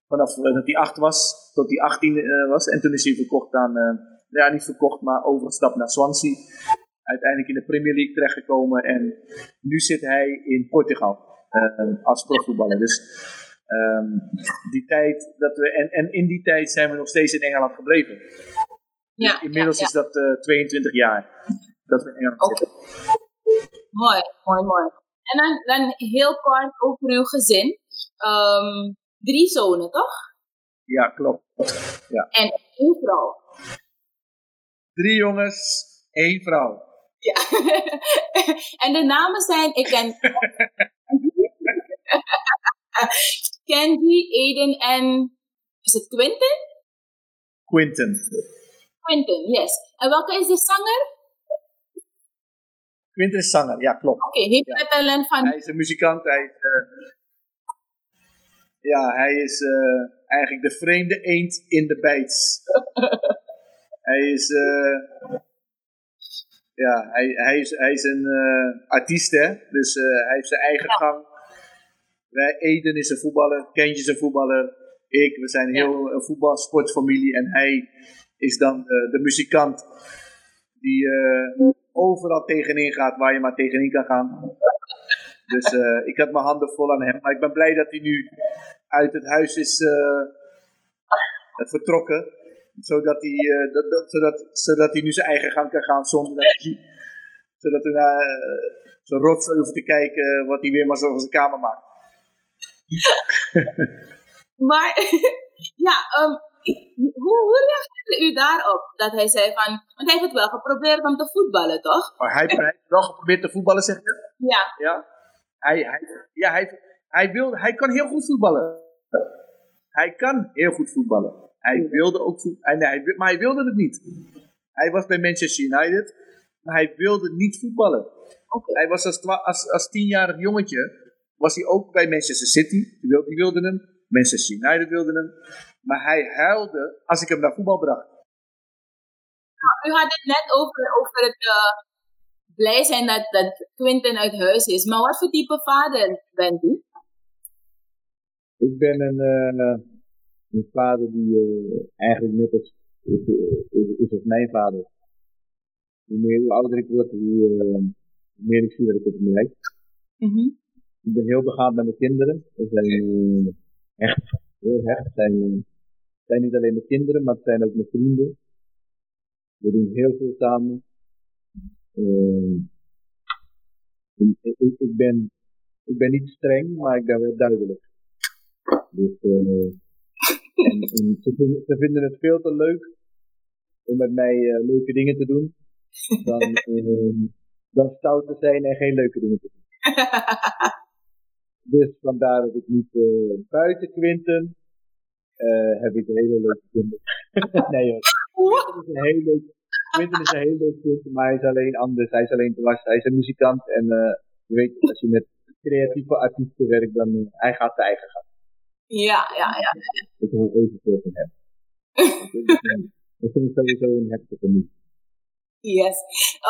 Vanaf eh, dat hij 8 was tot hij 18 eh, was. En toen is hij verkocht aan, eh, ja niet verkocht, maar overgestapt naar Swansea. Uiteindelijk in de Premier League terechtgekomen. En nu zit hij in Portugal eh, als profvoetballer. Dus ehm, die tijd dat we, en, en in die tijd zijn we nog steeds in Engeland gebleven. Ja, Inmiddels ja, is dat eh, 22 jaar dat we in Engeland zitten. Mooi, mooi, mooi. En dan, dan heel kort over uw gezin. Ehm, drie zonen, toch? Ja, klopt. Ja. En één vrouw. Drie jongens, één vrouw. Ja. (laughs) en de namen zijn, ik ken (laughs) Candy, Aiden en is het Quinten? Quinten. Quinten, yes. En welke is de zanger? Quinten is zanger, ja klopt. Oké, heeft Ja. het talent van Hij is een muzikant. Hij is, eh, ja, hij is eh, eigenlijk de vreemde eend in de bijts. (laughs) hij is, eh, ja, hij, hij, is, hij is een artiest, hè. Dus hij heeft zijn eigen gang. Wij, Eden is een voetballer, Kentje is een voetballer. Ik, we zijn een Ja. heel een voetbalsportfamilie. En hij is dan de muzikant die overal tegenin gaat waar je maar tegenin kan gaan. Dus eh, ik had mijn handen vol aan hem. Maar ik ben blij dat hij nu uit het huis is eh, vertrokken. Zodat hij, eh, dat, dat, zodat, zodat hij nu zijn eigen gang kan gaan zonder dat hij, zodat hij naar zijn rotzooi hoeft te kijken wat hij weer maar zo van zijn kamer maakt. Maar (laughs) ja, ehm, hoe, hoe reageerde u daarop? Dat hij zei van, want hij heeft het wel geprobeerd om te voetballen, toch? Maar hij, hij heeft wel geprobeerd te voetballen, zeg je? Ja. Ja. Hij, hij, ja, hij, hij, wil, hij kan heel goed voetballen. Hij kan heel goed voetballen. Hij wilde ook voetballen, nee, hij, maar hij wilde het niet. Hij was bij Manchester United, maar hij wilde niet voetballen. Hij was als, als, als tienjarig jongetje, was hij ook bij Manchester City. Die wilde, die wilde hem. Manchester United wilde hem. Maar hij huilde als ik hem naar voetbal bracht. U had het net over, over het eh, blij zijn dat, dat Quinten uit huis is. Maar wat voor type vader bent u? Ik ben een, eh, een vader die eh, eigenlijk net als, is, is, is als mijn vader. Hoe meer hoe ouder ik word, hoe hoe meer ik zie dat ik het bereik. Ik ben heel begaan met mijn kinderen. We zijn echt heel hecht. Zijn, het zijn niet alleen mijn kinderen, maar het zijn ook mijn vrienden. We doen heel veel samen. Eh, ik, ik, ik ben, ik ben niet streng, maar ik ben wel duidelijk. Dus, eh, en, en ze, vinden, ze vinden het veel te leuk om met mij eh, leuke dingen te doen, dan, dan stout te zijn en geen leuke dingen te doen. (laughs) Dus vandaar dat ik niet buiten Quinten eh, heb ik een hele leuke kinderen. (laughs) nee hoor. Quinten is een heel leuk, Quinten is een heel leuk kind, maar hij is alleen anders. Hij is alleen dwars. Hij is een muzikant en eh, je weet, als je met creatieve artiesten werkt, dan uh, hij gaat zijn eigen gang. Ja, ja, ja. Ik wil even veel van hem. (laughs) Ik vind het sowieso een heftige niet. Yes.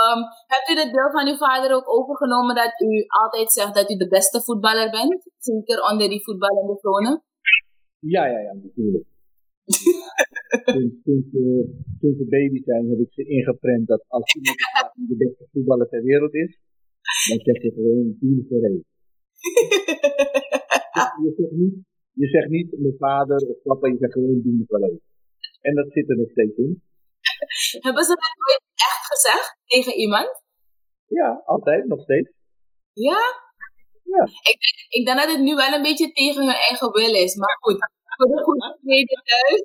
Um, hebt u het deel van uw vader ook overgenomen dat u altijd zegt dat u de beste voetballer bent? Zeker onder die voetballende tonen? Ja, ja, ja, natuurlijk. (laughs) sinds we baby zijn heb ik ze ingeprent dat als iemand (laughs) de beste voetballer ter wereld is, dan zeg (laughs) je gewoon team voor je, zegt niet, je zegt niet mijn vader of papa, je zegt gewoon team voor één. En dat zit er nog steeds in. Hebben ze dat ooit echt gezegd tegen iemand? Ja, altijd, nog steeds. Ja? Ja. Ik, ik denk dat het nu wel een beetje tegen hun eigen wil is, maar goed. Voor de goede tweede thuis.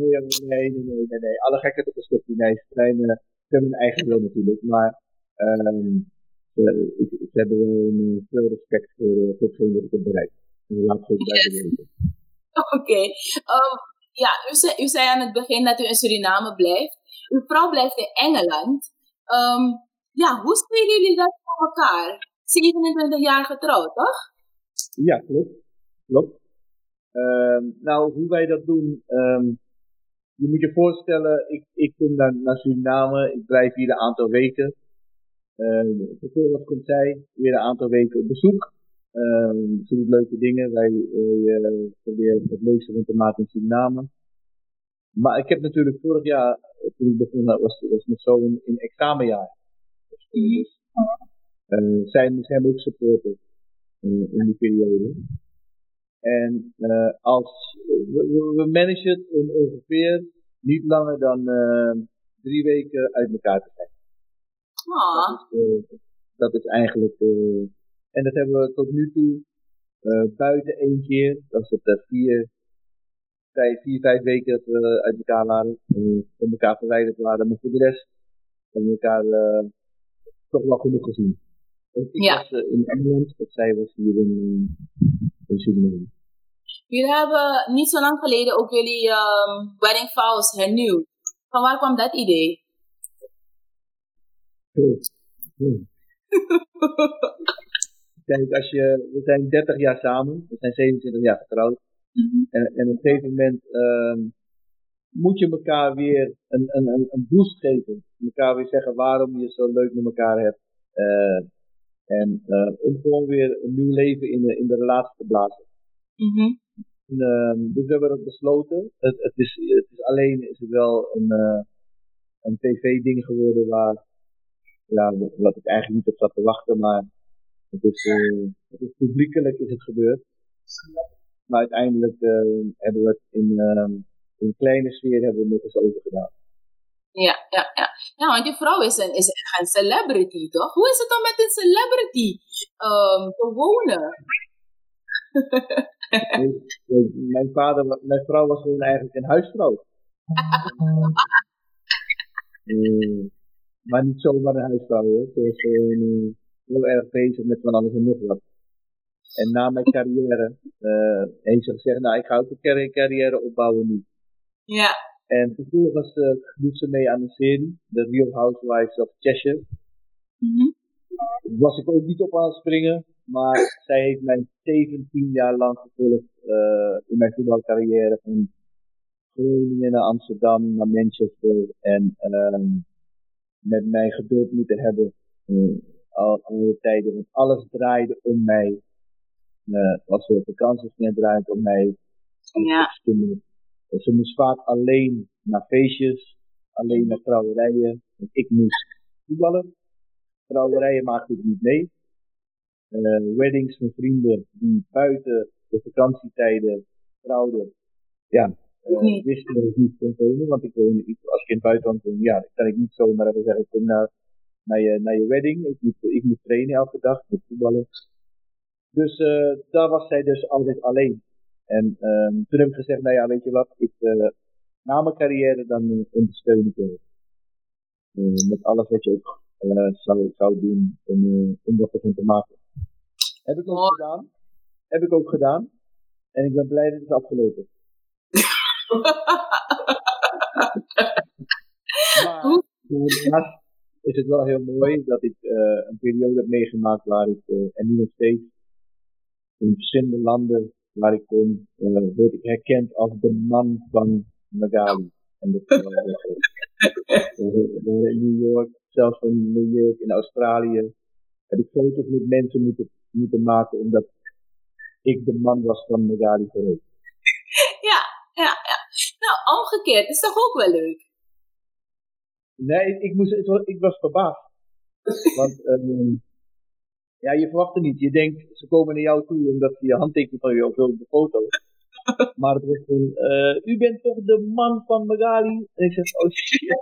nee, nee, nee, nee, nee. Alle gekheid op een stukje. Nee, ze, zijn, uh, ze hebben hun eigen wil natuurlijk, maar um, ze, ze, hebben wel veel respect voor, uh, voor hetgeen dat ik heb bereikt. En laat het yes. weten. Oké. Um, ja, u zei, u zei aan het begin dat u in Suriname blijft. Uw vrouw blijft in Engeland. Um, ja, hoe spelen jullie dat voor elkaar? 27 jaar getrouwd, toch? Ja, klopt. Klopt. Um, nou, hoe wij dat doen, um, je moet je voorstellen, ik, ik kom naar, naar Suriname, ik blijf hier een aantal weken. Um, vervolgens komt zij weer een aantal weken op bezoek. Um, ze doet leuke dingen, wij uh, proberen het leukste van te maken in Suriname. Maar ik heb natuurlijk vorig jaar, toen ik begon, was, was mijn zoon in examenjaar. Dus, mm -hmm. uh, zij moest hem ook supporten uh, in die periode. En uh, als, we, we managen het om ongeveer niet langer dan drie weken uit elkaar te zijn. Dat, is, dat is eigenlijk, en dat hebben we tot nu toe buiten één keer, dat is het vier, vijf, vier, vijf weken dat we uit elkaar waren, van elkaar verwijderd waren, maar voor de rest hebben we elkaar toch wel genoeg gezien. Ik ja. was in Engeland, dat zij was hier in, in Suriname. Jullie hebben niet zo lang geleden ook jullie um, wedding vows hernieuwd. Van waar kwam dat idee? Oh. Oh. Kijk, als je, we zijn 30 jaar samen, we zijn 27 jaar getrouwd. Mm -hmm. en, en, op een gegeven moment um, moet je elkaar weer een, een, een, een boost geven. Elkaar weer zeggen waarom je zo leuk met elkaar hebt. Uh, en uh, om gewoon weer een nieuw leven in de, in de relatie te blazen. Mm -hmm. en, uh, dus we hebben dat besloten. Het, het, is, het is alleen is het wel een, uh, een tv-ding geworden waar, ja, wat ik eigenlijk niet op zat te wachten, maar het is, uh, het is publiekelijk is het gebeurd. Maar uiteindelijk hebben we het in, in kleine sfeer hebben we het nog eens over gedaan. Ja, ja, ja. Ja, want je vrouw is een, is een celebrity, toch? Hoe is het dan met een celebrity um, te wonen? mijn, vader, mijn vrouw was gewoon eigenlijk een huisvrouw. uh, (laughs) maar niet zomaar een huisvrouw hoor. Ze was gewoon uh, heel erg bezig met van alles en nog wat. En na mijn carrière eh heeft ze gezegd, nou ik ga ook een carri- carrière opbouwen nu. Ja. En vervolgens eh, doet ze mee aan een serie, The Real Housewives of Cheshire. Mhm. was ik ook niet op aan het springen. Maar zij heeft mij 17 jaar lang gevolgd eh, in mijn voetbalcarrière. Van Groningen naar Amsterdam, naar Manchester. En ehm, met mij geduld moeten hebben. eh, al alle tijden. Want alles draaide om mij. Eh, als we op vakantie gingen, draaide om mij. Ja. Ze, ze moest vaak alleen naar feestjes. Alleen naar trouwerijen. Want ik moest voetballen. Trouwerijen maakte ik niet mee. Eh, weddings van vrienden die buiten de vakantietijden trouwden. Ja, eh, wisten dat ik niet kon komen. Want ik woonde, ik- als ik in het buitenland woon, ja, dan kan ik niet zomaar even zeggen, ik kom naar, naar, je, naar je wedding. Ik moet, ik moet trainen elke dag, met voetballen. Dus eh, daar was zij dus altijd alleen. En ehm, toen heb ik gezegd, nou ja, weet je wat, ik, eh, na mijn carrière dan eh, ondersteun ik. Eh, met alles wat je ook eh, zou, zou doen om, om dat ervan te maken. Heb ik ook gedaan. Heb ik ook gedaan. En ik ben blij dat het is afgelopen. (laughs) Maar daarnaast is het wel heel mooi dat ik een periode heb meegemaakt waar ik, en nu nog steeds, in verschillende landen waar ik kom, eh, word ik herkend als de man van Magali. En dat (laughs) waren in New York, zelfs van New York, in Australië, heb ik foto's met mensen moeten, moeten maken omdat ik de man was van Magali Verhoek. (laughs) ja, ja, ja. Nou, omgekeerd is toch ook wel leuk? Nee, ik, ik, moest, het was, ik was verbaasd. (laughs) Want ehm, ja, je verwacht het niet. Je denkt, ze komen naar jou toe omdat ze je handtekening van je wil op de foto. (laughs) Maar het was van, eh, u bent toch de man van Magali? En ik zeg, oh shit.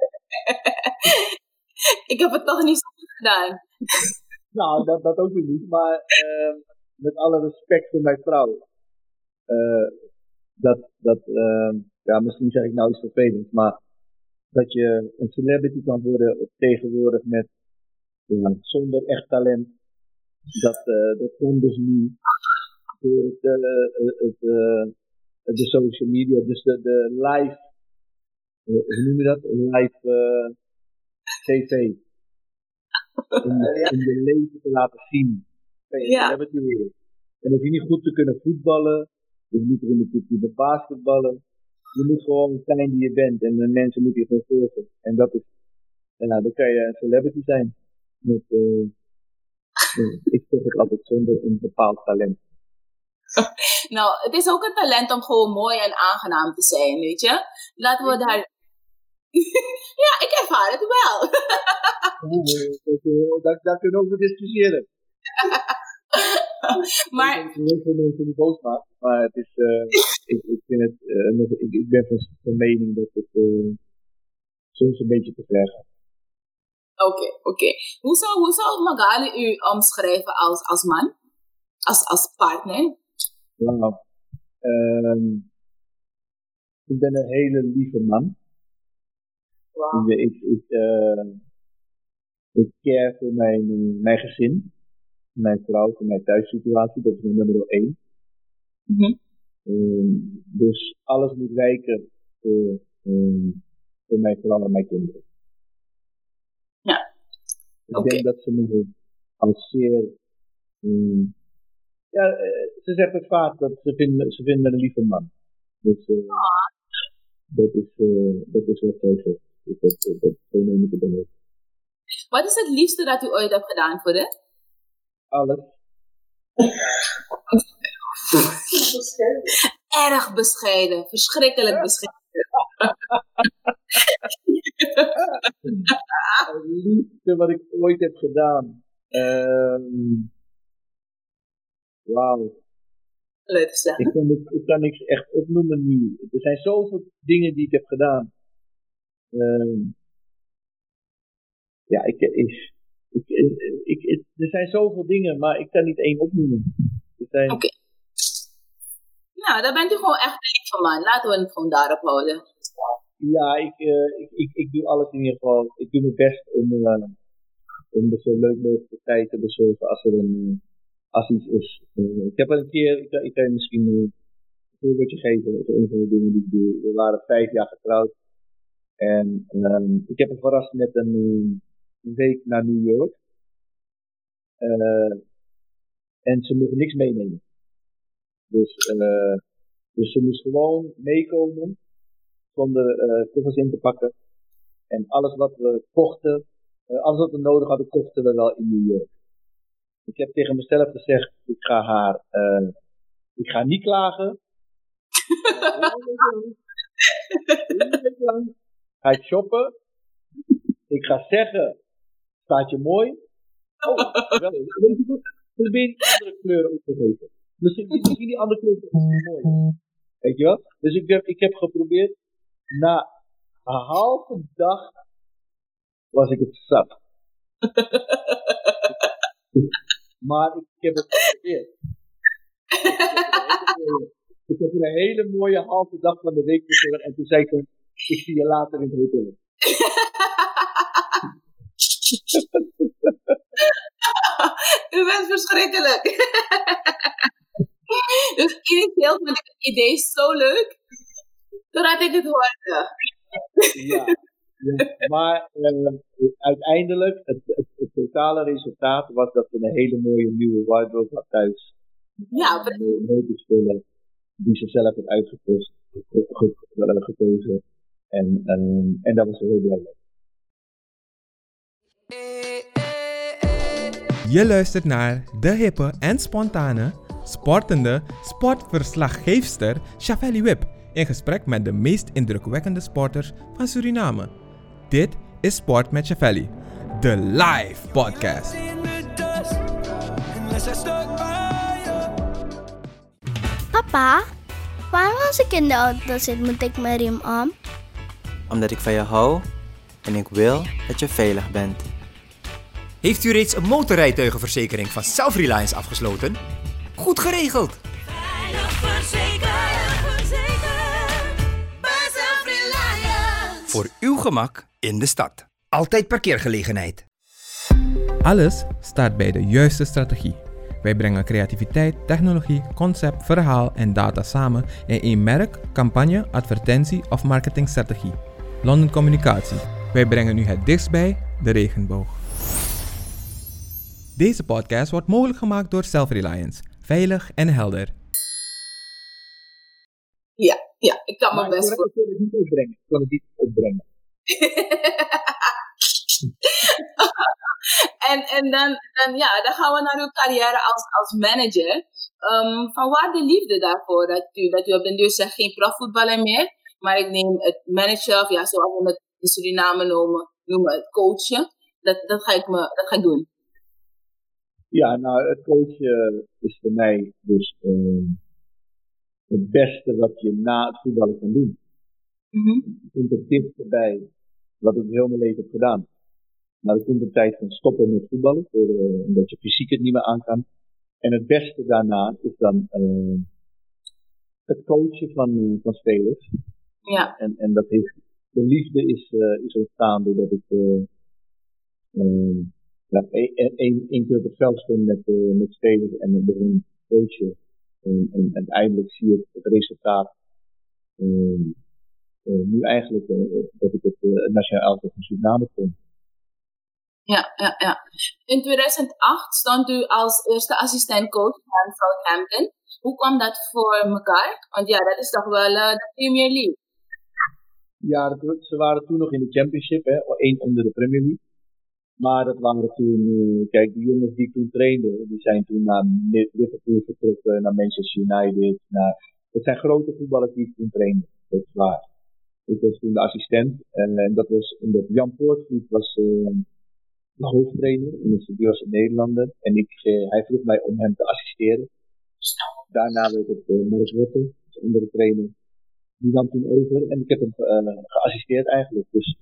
(laughs) Ik heb het toch niet zo goed gedaan. (laughs) Nou, dat, dat ook weer niet. Maar ehm, met alle respect voor mijn vrouw. eh, dat, dat ehm, ja, misschien zeg ik nou iets vervelends, maar dat je een celebrity kan worden tegenwoordig met zonder echt talent. Dat, eh dat kan dus niet door het, eh, het, eh, de social media, dus de, de live, hoe noem je dat? Live eh, tv (laughs) om, om je leven te laten zien. Kan je Ja. celebrity worden. En hoef je niet goed te kunnen voetballen, je moet er niet goed kunnen basketballen. Je moet gewoon zijn die je bent en de mensen moeten je gewoon volgen. En dat is, en nou, dan kan je een celebrity zijn. Met, ik zeg het altijd zonder een bepaald talent. (laughs) Nou, het is ook een talent om gewoon mooi en aangenaam te zijn, weet je? Laten we daar... (laughs) ja, ik ervaar het wel. Eh, Daar, daar kunnen we over discussiëren. (laughs) maar Ik veel mensen die boos maken, maar het is, eh, ik, ik vind het, eh, ik, ik ben van, van mening dat het eh, soms een beetje te ver gaat. Oké, oké. Hoe, zou, hoe zou Magali u omschrijven als, als man? Als, als partner? Nou, ehm, ik ben een hele lieve man. Wauw. Ik, ik, ik, eh, ik care voor mijn, mijn gezin, mijn vrouw, voor mijn thuissituatie, dat is mijn nummer één. Ehm, dus alles moet wijken voor, ehm, voor mijn vrouw en mijn kinderen. Ik denk dat ze me als zeer. ja, eh, ze zegt het vaak dat ze vinden, ze vinden me een lieve man. Dus eh, dat, is, eh, dat is wat zij zegt. Dus dat, dat, neem ik dan ook. Wat is het liefste dat u ooit hebt gedaan voor de? Alles. (laughs) Erg bescheiden. Verschrikkelijk bescheiden. Het liefste wat ik ooit heb gedaan. Ehm Wauw. Leuk te. Ik kan, niks- ik kan niks echt opnoemen nu. Er zijn zoveel dingen die ik heb gedaan. Ehm, ja, ik, ik, ik, ik, ik- er zijn zoveel dingen, maar ik kan niet één opnoemen. Er zijn. Nou, dan bent u gewoon echt een lieve man. Laten we het gewoon daarop houden. Ja, ik, eh, ik, ik, ik doe alles in ieder geval. Ik doe mijn best om, eh, om er zo leuk mogelijk tijd te bezorgen als er een, als iets is. Eh, ik heb wel een keer, ik, ik kan je misschien eh, een voorbeeldje geven. Een van de dingen die ik doe. We waren vijf jaar getrouwd. En ehm, ik heb hem verrast met een, eh, een week naar New York. Eh, en ze mochten niks meenemen. Dus, eh, dus ze moest gewoon meekomen zonder eh koffers in te pakken. En alles wat we kochten, eh, alles wat we nodig hadden, kochten we wel in New York. Ik heb tegen mezelf gezegd, ik ga haar, ik ga niet klagen. Ga ik shoppen. Ik ga zeggen, staat je mooi? Oh, wel? Probeer die andere kleuren ook. Misschien, misschien die andere kleuren is mooi. Weet je wel? Dus ik heb, ik heb geprobeerd, na een halve dag was ik het zat. (laughs) maar ik heb het geprobeerd. Ik heb er een hele mooie halve dag van de week voor en toen zei ik, ik zie je later in het hotel. (laughs) U bent verschrikkelijk. (laughs) (laughs) dus initieel vond ik het idee zo leuk. Totdat ik het hoorde. Ja, ja. maar eh, uiteindelijk, het, het, het totale resultaat was dat we een hele mooie nieuwe wardrobe had thuis. Ja, Met leuke spullen die ze zelf had uitgekozen. ge- ge- ge- gekozen. En, en, en daar was ze heel blij mee. Je luistert naar de hippe en spontane, sportende sportverslaggeefster Chavelli Wip in gesprek met de meest indrukwekkende sporters van Suriname. Dit is Sport met Chavelli, de live podcast. Papa, waarom als ik in de auto zit moet ik mijn riem om? Omdat ik van je hou en ik wil dat je veilig bent. Heeft u reeds een motorrijtuigenverzekering van Self-Reliance afgesloten? Goed geregeld! Veilig verzekerd. Verzekerd. Bij Self-Reliance. Voor uw gemak in de stad. Altijd parkeergelegenheid. Alles staat bij de juiste strategie. Wij brengen creativiteit, technologie, concept, verhaal en data samen in één merk, campagne, advertentie of marketingstrategie. London Communicatie. Wij brengen u het dichtst bij de regenboog. Deze podcast wordt mogelijk gemaakt door Self-Reliance. Veilig en helder. Ja, ja, ik kan me best ik voor. kon het niet opbrengen. Ik kon het niet opbrengen. (laughs) en en dan, dan, ja, dan gaan we naar uw carrière als, als manager. Ehm, van waar de liefde daarvoor? Dat u, dat u op den duur zegt geen profvoetballer meer, maar ik neem het manager, of ja, zoals we het in Suriname noemen, noemen het coachen. Dat, dat, ga ik me, dat ga ik doen. Ja, nou, het coachen is voor mij dus eh, het beste wat je na het voetballen kan doen. Mhm. Er komt het dichterbij wat ik heel mijn leven heb gedaan. Maar er komt een tijd van stoppen met voetballen, voor, eh, omdat je fysiek het niet meer aan kan. En het beste daarna is dan eh, het coachen van, van spelers. Ja, En, en dat heeft, de liefde is, is ontstaan doordat ik ja, één- één één keer op het veld stond met, eh, met spelers en met hun coachen. En, en uiteindelijk zie je het resultaat. eh, eh, nu eigenlijk eh, dat ik het eh, nationaal elftal van Suriname kon. ja, ja, ja. In 2008 stond u als eerste assistentcoach van Southampton. Hoe kwam dat voor elkaar? Want ja, dat is toch wel de Premier League. Ja, dat, ze waren toen nog in de Championship, hè, één onder de Premier League. Maar dat waren toen, eh, kijk, die jongens die toen trainde, die zijn toen naar Liverpool vertrokken, naar Manchester United. Naar, het zijn grote voetballers die toen trainde, dat is waar. Ik was toen de assistent en, en dat was omdat Jan Poortvliet was eh, de hoofdtrainer, dus die was een Nederlander. En ik, eh, hij vroeg mij om hem te assisteren. Daarna werd het uh, Mark Rutte, de andere trainer. Die nam toen over en ik heb hem geassisteerd eigenlijk. Dus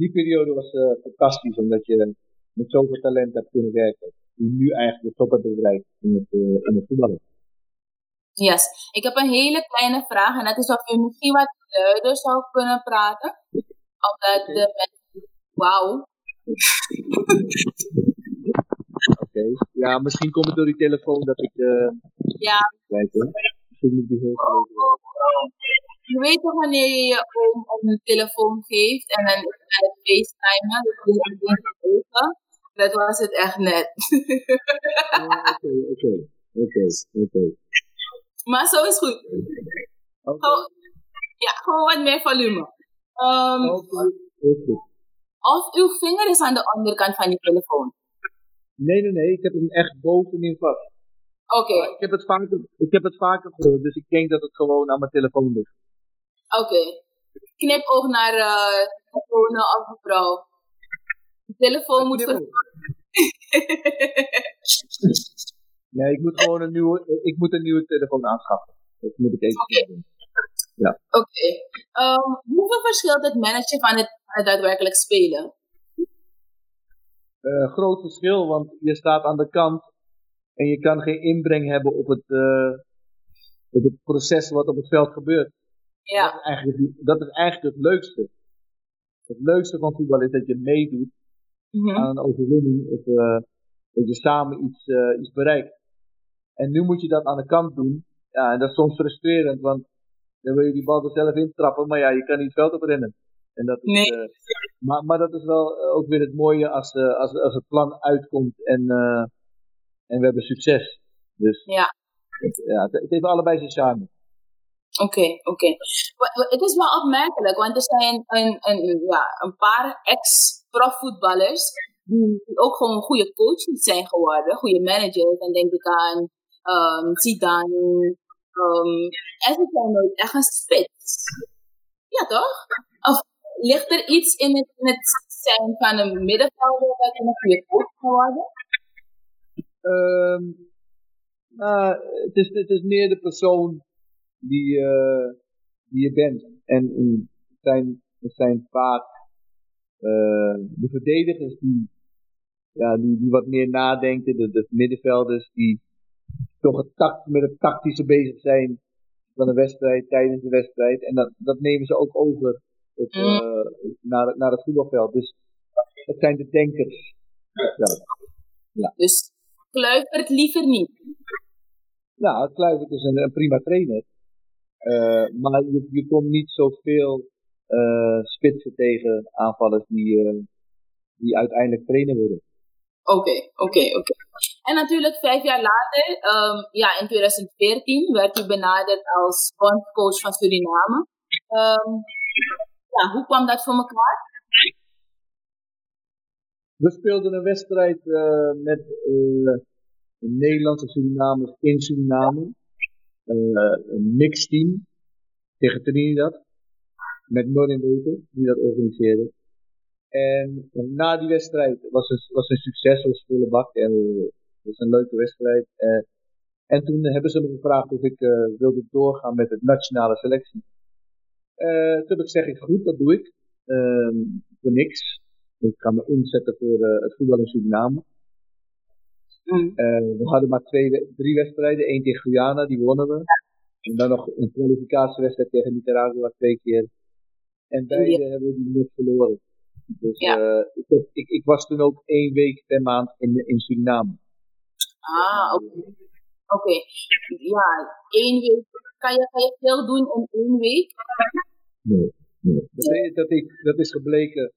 die periode was eh, fantastisch, omdat je met zoveel talent hebt kunnen werken. Die nu eigenlijk de top hebben bereikt in het, eh, in het voetballen. Yes. Ik heb een hele kleine vraag en dat is of u misschien wat luider zou kunnen praten. Omdat de mensen... Wauw. Oké. Ja, misschien komt het door die telefoon dat ik... eh Ja. Kijk hoor. Misschien moet ik die heel Je weet toch wanneer je je oom een telefoon geeft en dan is het facetimen, hebt het open. Dat was het echt net. Oké, oké. Oké, oké. maar zo is goed. Gewoon- ja, gewoon wat meer volume. Ehm, Heel goed. of uw vinger is aan de onderkant van je telefoon. Nee, nee, nee. Ik heb hem echt bovenin vast. Oké, Ik heb het vaker, ik heb het vaker gehoord, dus ik denk dat het gewoon aan mijn telefoon ligt. Oké. Knip ook naar eh personen of mevrouw. De telefoon moet. Nee, ik moet gewoon een nieuwe, ik moet een nieuwe telefoon aanschaffen. Dat moet ik even doen. Ja. Oké. Ehm, hoeveel verschilt het managen van het, het daadwerkelijk spelen? Eh, groot verschil, want je staat aan de kant en je kan geen inbreng hebben op het, eh, op het proces wat op het veld gebeurt. Ja. Dat, is eigenlijk, dat is eigenlijk het leukste. Het leukste van voetbal is dat je meedoet Mhm. aan een overwinning of eh, dat je samen iets, eh, iets bereikt. En nu moet je dat aan de kant doen. Ja, en dat is soms frustrerend, want dan wil je die bal er zelf intrappen, maar ja, je kan niet het veld op rennen. En dat is, Nee. eh, maar, maar dat is wel ook weer het mooie als, als, als het plan uitkomt en, en we hebben succes. Dus Ja. het, ja, het, het heeft allebei zijn charme. Oké, oké. Het is wel opmerkelijk, want er zijn een, ja, een paar ex-profvoetballers die ook gewoon goede coaches zijn geworden, goede managers. Dan denk ik aan ehm Zidane. ehm en ze zijn nooit echt een spits. Ja, toch? Of ligt er iets in het, in het zijn van een middenvelder dat een goede coach geworden? Ehm, nou, het, is, het is meer de persoon die, eh, die je bent. En mm, het, zijn, het zijn vaak eh, de verdedigers die, ja, die, die wat meer nadenken, de, de middenvelders die toch het tact, met het tactische bezig zijn van de wedstrijd, tijdens de wedstrijd. En dat, dat nemen ze ook over op, eh, naar, het- naar het voetbalveld. Dus het zijn de denkers. Ja. Dus Kluivert liever niet. Nou, Kluivert is een, een prima trainer. Eh, maar je, je komt niet zoveel eh spitsen tegen aanvallers die, eh, die uiteindelijk trainer worden. Oké, oké, oké. En natuurlijk vijf jaar later, ehm, ja, in 2014, werd hij benaderd als bondcoach van Suriname. Ehm, ja, hoe kwam dat voor elkaar? We speelden een wedstrijd met eh, Nederlandse Surinamers in Suriname. Eh, een mixed team tegen Trinidad. Met Norin die dat organiseerde. En na die wedstrijd was een, was een succes, was volle bak. En eh, het was een leuke wedstrijd. Eh, en toen hebben ze me gevraagd of ik eh, wilde doorgaan met de nationale selectie. Eh, toen heb ik gezegd, goed, dat doe ik. Ehm, voor niks. Ik ga me inzetten voor eh, het voetbal in Suriname. Eh, we hadden maar twee, we- drie wedstrijden. Eén tegen Guyana, die wonnen we. En dan nog een kwalificatiewedstrijd tegen Nicaragua twee keer. En beide hebben we die net verloren. Dus eh, ik, heb, ik, ik was toen ook één week per maand in, in Suriname. Ah, oké. Oké, ja, één week. Kan je, kan je veel doen in één week? Nee, nee. Dat, is, dat, is, dat is gebleken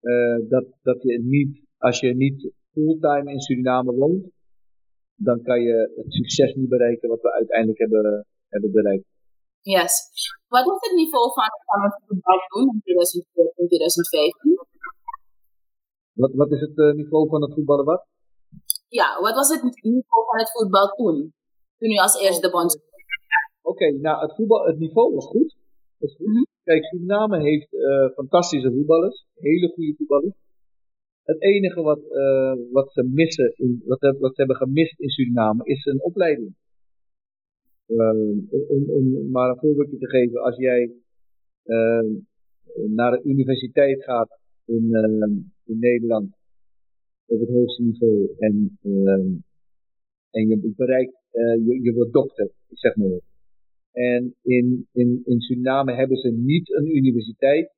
eh, dat, dat je niet, als je niet fulltime in Suriname woont, dan kan je het succes niet bereiken wat we uiteindelijk hebben, hebben bereikt. Yes. Wat was het niveau van, het voetbal toen in 2014, 2015? Wat, wat is het eh, niveau van het voetballen wat? Ja, wat was het niveau van het voetbal toen? Toen u als eerste bond. Oké, nou het, voetbal, het niveau was goed. Was goed. Kijk, Suriname heeft eh, fantastische voetballers, hele goede voetballers. Het enige wat, eh, wat ze missen, in, wat, ze- hebben gemist in Suriname, is een opleiding. Ehm, om, om maar een voorbeeldje te geven, als jij ehm, naar de universiteit gaat in, in Nederland op het hoogste niveau en, en je bereikt, eh, je, je wordt dokter, ik zeg maar. En in, in, in Suriname hebben ze niet een universiteit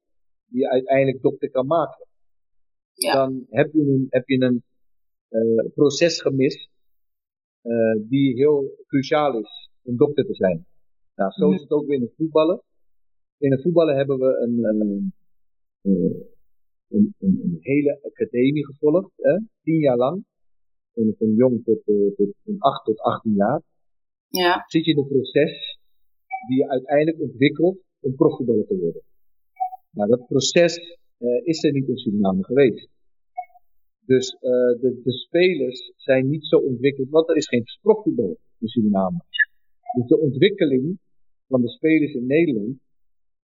die uiteindelijk dokter kan maken. Ja. Dan heb je een, heb je een, eh, proces gemist eh, die heel cruciaal is om dokter te zijn. Nou, zo is het ook weer in het voetballen. In het voetballen hebben we een, een, een, een, hele academie gevolgd, hè? tien jaar lang. Van, van jong tot, eh, tot van 8 tot 18 jaar. Ja. Zit je in een proces die je uiteindelijk ontwikkelt om profvoetballer te worden. Nou, dat proces eh, is er niet in Suriname geweest. Dus eh, de, de spelers zijn niet zo ontwikkeld, want er is geen profvoetbal in Suriname. Dus de ontwikkeling van de spelers in Nederland,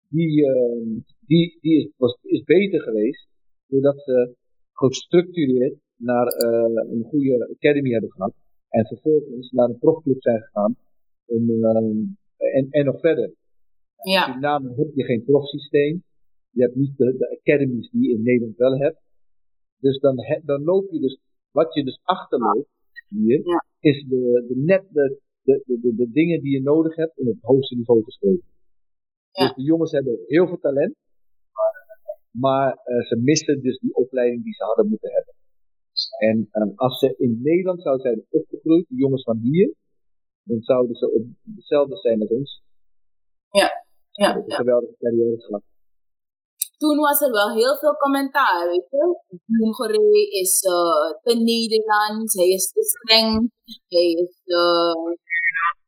die, eh, die, die is, was, is beter geweest, doordat ze gestructureerd naar eh, een goede academy hebben gehad. En vervolgens naar een profclub zijn gegaan. Om, eh, en, en nog verder. In Ja. Suriname heb je geen profsysteem. Je hebt niet de, de academies die je in Nederland wel hebt. Dus dan, he- dan loop je dus, wat je dus achterloopt hier, Ja. is de, de net de, de, de, dingen die je nodig hebt om op het hoogste niveau te spelen. Ja. Dus de jongens hebben heel veel talent, maar eh, ze missen dus die opleiding die ze hadden moeten hebben. En eh, als ze in Nederland zouden zijn opgegroeid, de jongens van hier, dan zouden ze op hetzelfde zijn als ons. Ja, Een ja. geweldige carrière gehad. Toen was er wel heel veel commentaar, weet je. Boemgeree is eh, te Nederlands, hij is te streng, hij is eh,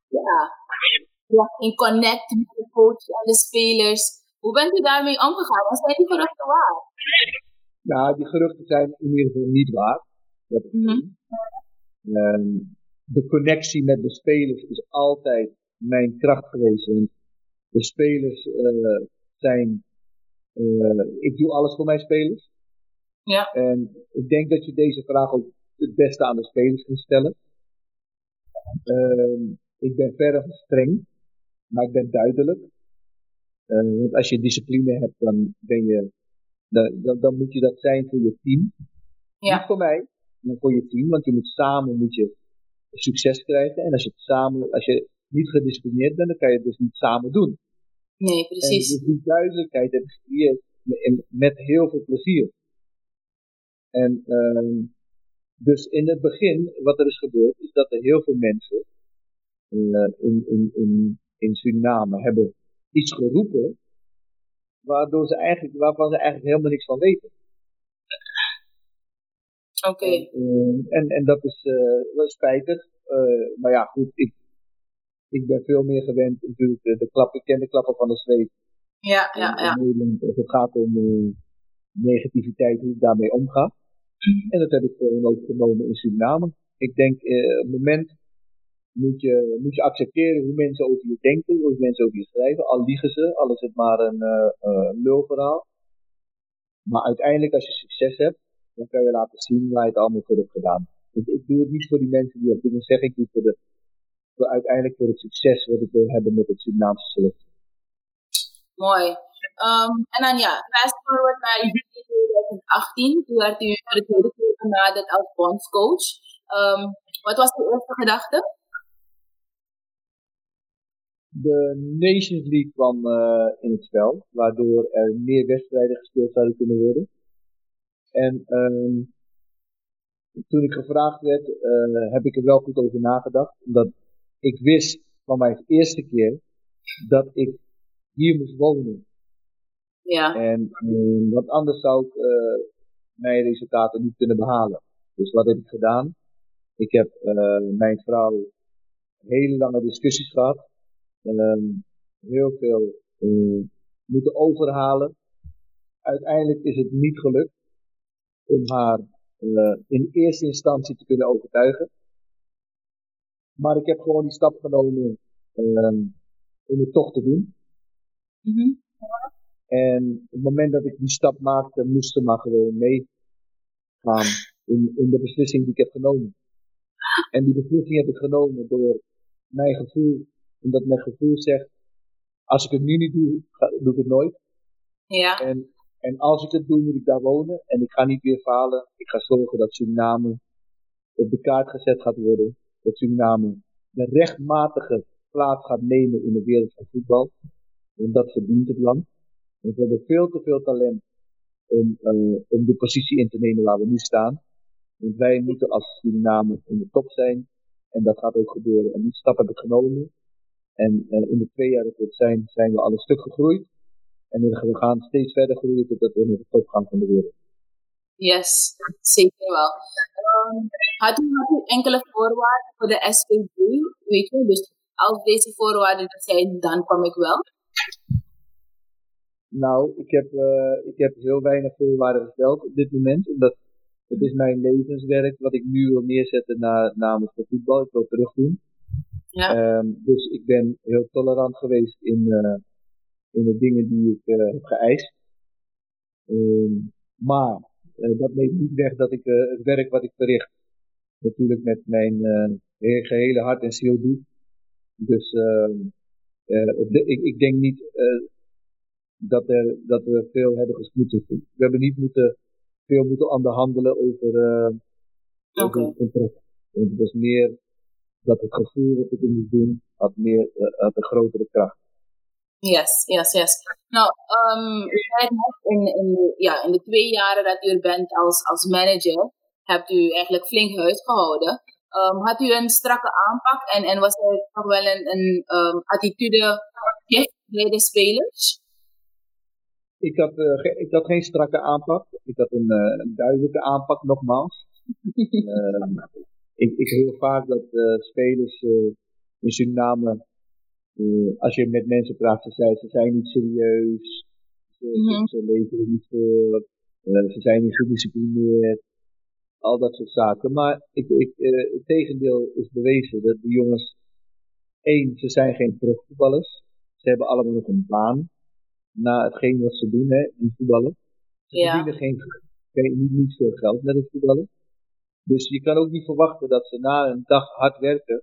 ja, ja, in connect met de coach en de spelers. Hoe bent u daarmee omgegaan? En zijn die geruchten waar? Ja, die geruchten zijn in ieder geval niet waar. Dat is Mhm. Ehm, de connectie met de spelers is altijd mijn kracht geweest. De spelers eh, zijn. Eh, ik doe alles voor mijn spelers. Ja. En ik denk dat je deze vraag ook het beste aan de spelers kunt stellen. Ehm, ik ben verder van streng, maar ik ben duidelijk. Eh, want als je discipline hebt, dan ben je dan, dan, dan moet je dat zijn voor je team. Ja. Niet voor mij, maar voor je team. Want je moet samen moet je succes krijgen. En als je, het samen, als je niet gedisciplineerd bent, dan kan je het dus niet samen doen. Nee, En precies. dus die duidelijkheid heb ik gecreëerd met, heel veel plezier. En ehm, dus in het begin, wat er is gebeurd, is dat er heel veel mensen eh, in, in, in, in Suriname hebben iets geroepen, waardoor ze eigenlijk, waarvan ze eigenlijk helemaal niks van weten. Oké. Eh, en, en dat is eh, wel spijtig. Maar ja, goed, ik, ik ben veel meer gewend natuurlijk. De, de klap, ik ken de klappen van de zweep Ja, ja, in ja. Nederland. Als het gaat om eh, negativiteit, hoe ik daarmee omga. En dat heb ik gewoon ook genomen in Suriname. Ik denk, eh, op het moment moet je, moet je accepteren hoe mensen over je denken, hoe mensen over je schrijven. Al liegen ze, al is het maar een eh eh, lulverhaal. Maar uiteindelijk, als je succes hebt, dan kan je laten zien waar je het allemaal voor hebt gedaan. Dus ik doe het niet voor die mensen die dat dingen zeggen, ik doe het voor, de, uiteindelijk voor het succes wat ik wil hebben met het Surinaamse selectie. Mooi. Ehm, en dan ja, fast forward naar juli 2018. Toen werd u voor de tweede keer benaderd als bondscoach. Ehm, wat was uw eerste gedachte? De Nations League kwam eh, in het spel, waardoor er meer wedstrijden gespeeld zouden kunnen worden. En ehm, toen ik gevraagd werd, eh, heb ik er wel goed over nagedacht. Omdat ik wist van mijn eerste keer dat ik hier moest wonen. Ja. En ehm, want anders zou ik eh, mijn resultaten niet kunnen behalen. Dus wat heb ik gedaan? Ik heb eh, mijn vrouw hele lange discussies gehad. Ehm, heel veel eh, moeten overhalen. Uiteindelijk is het niet gelukt om haar in eerste instantie te kunnen overtuigen. Maar ik heb gewoon die stap genomen ehm, om het toch te doen. Mhm. En op het moment dat ik die stap maakte, moest ze maar gewoon meegaan in, in de beslissing die ik heb genomen. En die beslissing heb ik genomen door mijn gevoel, omdat mijn gevoel zegt, als ik het nu niet doe, ga, doe ik het nooit. Ja. En, en als ik het doe, moet ik daar wonen. En ik ga niet weer falen. Ik ga zorgen dat Suriname op de kaart gezet gaat worden. Dat Suriname de rechtmatige plaats gaat nemen in de wereld van voetbal. En dat verdient het land. Want we hebben veel te veel talent om, eh, om de positie in te nemen waar we nu staan. Want wij moeten als Suriname in de top zijn. En dat gaat ook gebeuren. En die stap heb ik genomen. En eh, in de twee jaar dat we het zijn, zijn we al een stuk gegroeid. En we gaan steeds verder groeien totdat we naar de top gaan van de wereld. Yes, zeker wel. Ehm, had, u, had u enkele voorwaarden voor de SPB? Weet je, dus als deze voorwaarden er zijn, dan kom ik wel. Nou, ik heb, eh, ik heb heel weinig voorwaarden gesteld op dit moment. Omdat het is mijn levenswerk wat ik nu wil neerzetten na, namens de voetbal. Ik wil terug doen. Ja. Ehm, dus ik ben heel tolerant geweest in, eh, in de dingen die ik eh, heb geëist. Ehm, maar dat neemt niet weg dat ik eh, het werk wat ik verricht natuurlijk met mijn eh, he- gehele hart en ziel doe. Dus eh, de- ik, ik denk niet eh, dat, er, dat we veel hebben gesmoed. We hebben niet moeten, veel moeten onderhandelen over, eh over Oké. het contract. Want het was meer dat het gevoel dat ik het moest doen, had, meer, eh, had een grotere kracht. Yes, yes, yes. Nou, u zei het net, in, in, de, ja, in de twee jaren dat u er bent als, als manager, hebt u eigenlijk flink huisgehouden. Ehm had u een strakke aanpak en, en was er toch wel een, een ehm attitude bij de spelers? Ik had, eh, ge- ik had geen strakke aanpak. Ik had een, eh, een duidelijke aanpak, nogmaals. (laughs) Ik, ik hoor vaak dat eh, spelers in Suriname, eh, als je met mensen praat, ze, zijn, ze zijn niet serieus. Ze, Mhm. ze leven er niet voor. eh, ze zijn niet gedisciplineerd. Al dat soort zaken. Maar ik, ik, eh, het tegendeel is bewezen. Dat die jongens, één, ze zijn geen profvoetballers. Ze hebben allemaal nog een baan na hetgeen wat ze doen, hè, in voetballen. Ze Ja. verdienen geen, geen, niet, niet veel geld met het voetballen. Dus je kan ook niet verwachten dat ze na een dag hard werken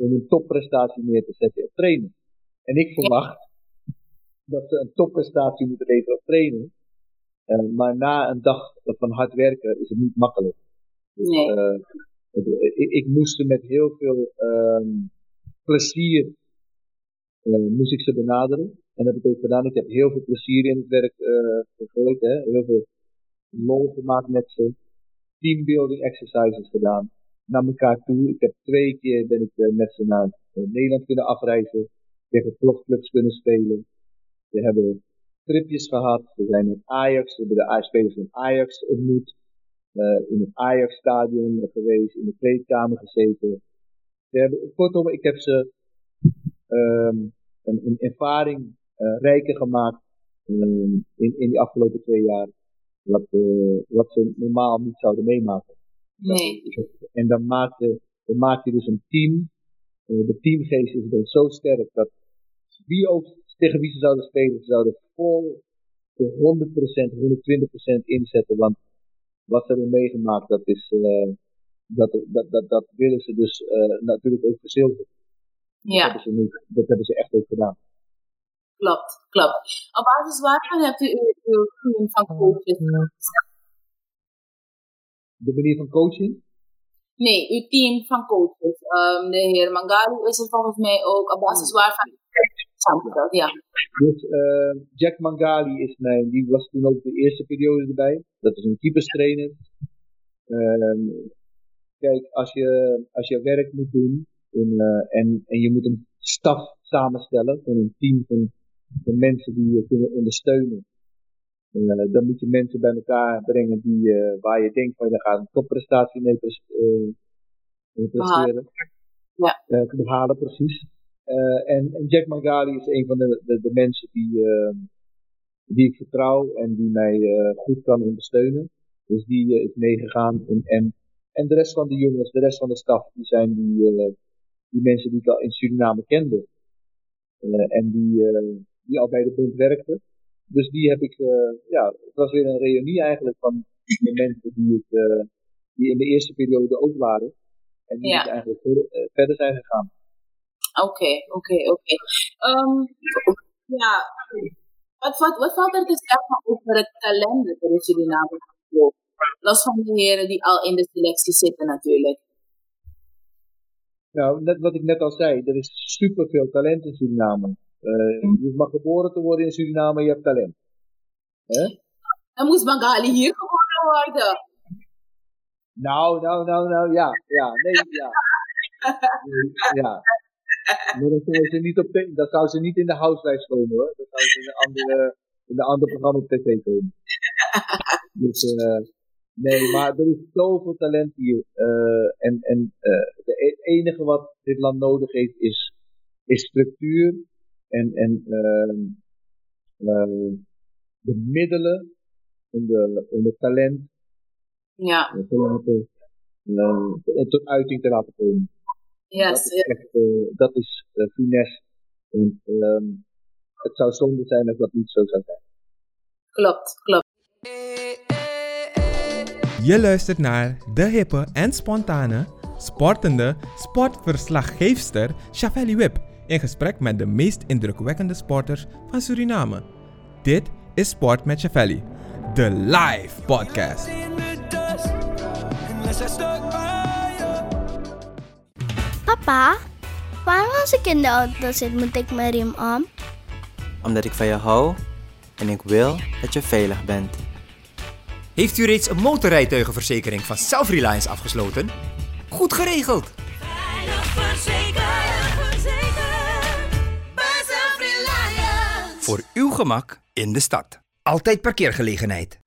om een topprestatie neer te zetten op trainen. En ik verwacht dat ze een topprestatie moeten leveren op trainen. Eh, maar na een dag van hard werken is het niet makkelijk. Nee. Eh, ik, ik moest ze met heel veel ehm, plezier eh, moest ik ze benaderen. En dat heb ik ook gedaan. Ik heb heel veel plezier in het werk gegooid. Hè? Heel veel lol gemaakt met ze. Teambuilding exercises gedaan. Naar elkaar toe. Ik heb twee keer ben ik eh, met ze naar eh, Nederland kunnen afreizen. Tegen profclubs kunnen spelen. We hebben tripjes gehad. We zijn met Ajax. We hebben de spelers van Ajax ontmoet. eh, in het Ajax-stadion geweest. In de kleedkamer gezeten. We hebben, kortom, ik heb ze ehm, een, een ervaring eh, rijker gemaakt ehm, in, in die afgelopen twee jaar. Wat, wat ze normaal niet zouden meemaken. Nee. En dan maak je, dan maak je dus een team. Eh, de teamgeest is dan zo sterk dat wie ook tegen wie ze zouden spelen, ze zouden vol de 100%, 120% inzetten. Want wat ze hebben meegemaakt, dat is, eh, dat, dat, dat, dat willen ze dus eh, natuurlijk ook verzilveren. Dat, Ja, hebben ze niet, dat hebben ze echt ook gedaan. klopt, klopt. Op basis waarvan hebt u uw, team van coaches? De manier van coaching. Nee, uw team van coaches. Ehm, de heer Mangali is er volgens mij ook. Op basis waarvan samengesteld, ja. Dus eh, Jack Mangali is mijn, die was toen ook de eerste periode erbij. Dat is een keeperstrainer. Ehm, kijk, als je, als je werk moet doen in, eh, en, en je moet een staf samenstellen van een team van, van mensen die je kunnen ondersteunen. Eh, dan moet je mensen bij elkaar brengen die, eh, waar je denkt van je gaat een topprestatie mee pres- eh, presteren. Ja. Behalen, precies. En, en Jack Mangali is een van de, de, de mensen die, eh, die ik vertrouw en die mij goed kan ondersteunen. Dus die is meegegaan. En, en, en de rest van de jongens, de rest van de staf, die zijn die, die mensen die ik al in Suriname kende. En die, die al bij de bond werkten. Dus die heb ik, eh, ja, het was weer een reunie eigenlijk van de mensen die, ik, eh, die in de eerste periode ook waren. En die Ja. dus eigenlijk verder, eh, verder zijn gegaan. Oké, oké, oké. Ehm, Ja, wat, wat, wat valt er te zeggen over het talent dat er in Suriname? Los van de heren die al in de selectie zitten natuurlijk. Nou, net wat ik net al zei, er is superveel talent in Suriname. Eh, je hoeft maar geboren te worden in Suriname, je hebt talent. Hè? Dan moest Bangali hier geboren worden. Nou, nou, nou, nou, ja, ja, nee, ja. Ja. Maar dat zou ze niet, op dat zou ze niet in de housewives komen hoor. Dat zou ze in een andere, in een ander programma op tv komen. Dus, eh, nee, maar er is zoveel talent hier. eh, en en eh, de e- enige wat dit land nodig heeft is, is structuur en, en ehm, eh, de middelen om de, om het talent Ja, te laten, eh, tot uiting te laten komen. dat yes, is ja. echt, eh, dat is eh, finesse. En, ehm, het zou zonde zijn als dat niet zo zou zijn. klopt, klopt. Je luistert naar de hippe en spontane, sportende sportverslaggeefster Shavelli Wip in gesprek met de meest indrukwekkende sporters van Suriname. Dit is Sport met Shavelli, de live podcast. Papa, waarom als ik in de auto zit moet ik mijn riem om? Omdat ik van je hou en ik wil dat je veilig bent. Heeft u reeds een motorrijtuigenverzekering van Self-Reliance afgesloten? Goed geregeld! Veilig Voor uw gemak in de stad. Altijd parkeergelegenheid.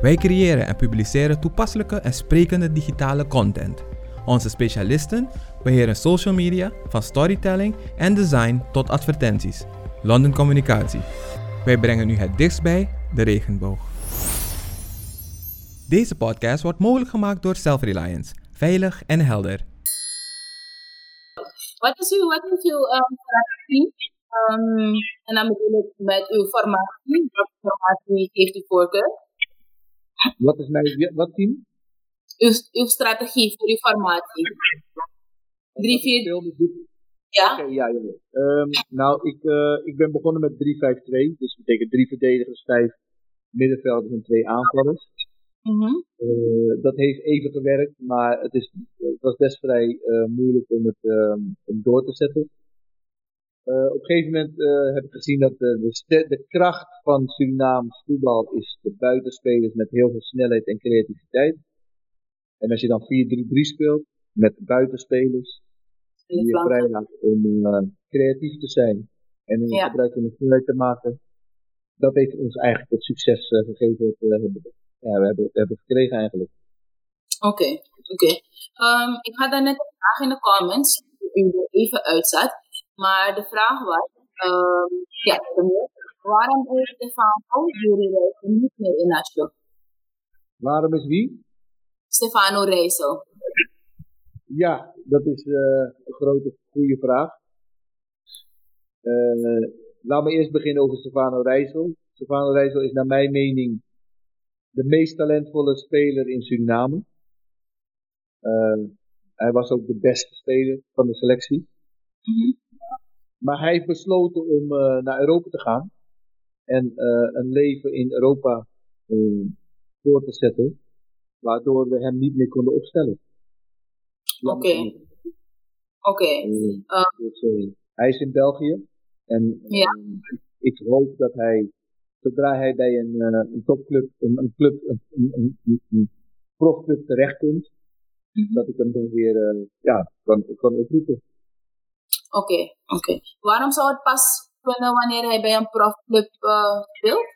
Wij creëren en publiceren toepasselijke en sprekende digitale content. Onze specialisten beheren social media, van storytelling en design tot advertenties. London Communicatie. Wij brengen u het dichtst bij de regenboog. Deze podcast wordt mogelijk gemaakt door Self-Reliance. Veilig en helder. Wat is uw, wat is uw um, strategie? Um, en dan bedoel ik met uw formatie. Welke formatie heeft u voorkeur? Wat is mijn, wat team? Uw, uw strategie voor uw formatie. Drie, vier, ja? Oké, ja, ja. ja. Ehm, nou, ik, eh, ik ben begonnen met 3-5-2. Dus dat betekent drie verdedigers, vijf middenvelders en twee aanvallers. Mhm. Eh, dat heeft even gewerkt, maar het, is, het was best vrij eh, moeilijk om het ehm, om door te zetten. Eh, op een gegeven moment eh, heb ik gezien dat de, de, de kracht van Surinaams voetbal is de buitenspelers met heel veel snelheid en creativiteit. En als je dan 4-3-3 speelt met buitenspelers, die je flanken. vrijlaat om eh, creatief te zijn en Ja. gebruik van de snelheid te maken, dat heeft ons eigenlijk het succes eh, gegeven dat we hebben, ja, we hebben, we hebben gekregen eigenlijk. Oké, oké. Ehm, ik had daar net een vraag in de comments, die u er even uitzet. Maar de vraag was, ehm, ja, waarom is Stefano Jury niet meer in Nashville? Waarom is wie? Stefano Reisel. Ja, dat is eh, een grote, goede vraag. Eh laat me eerst beginnen over Stefano Rijssel. Stefano Rijssel is naar mijn mening de meest talentvolle speler in Suriname. Eh, hij was ook de beste speler van de selectie. Mhm. Maar hij heeft besloten om eh, naar Europa te gaan. En eh, een leven in Europa eh, voor te zetten. Waardoor we hem niet meer konden opstellen. Oké. Oké. Eh, dus, hij is in België. En Ja. ik hoop dat hij, zodra hij bij een, een topclub, een, een club, een, een, profclub terechtkomt, Mhm. dat ik hem dan weer ja, kan, kan oproepen. Oké, oké. Waarom zou het pas kunnen wanneer hij bij een profclub eh speelt?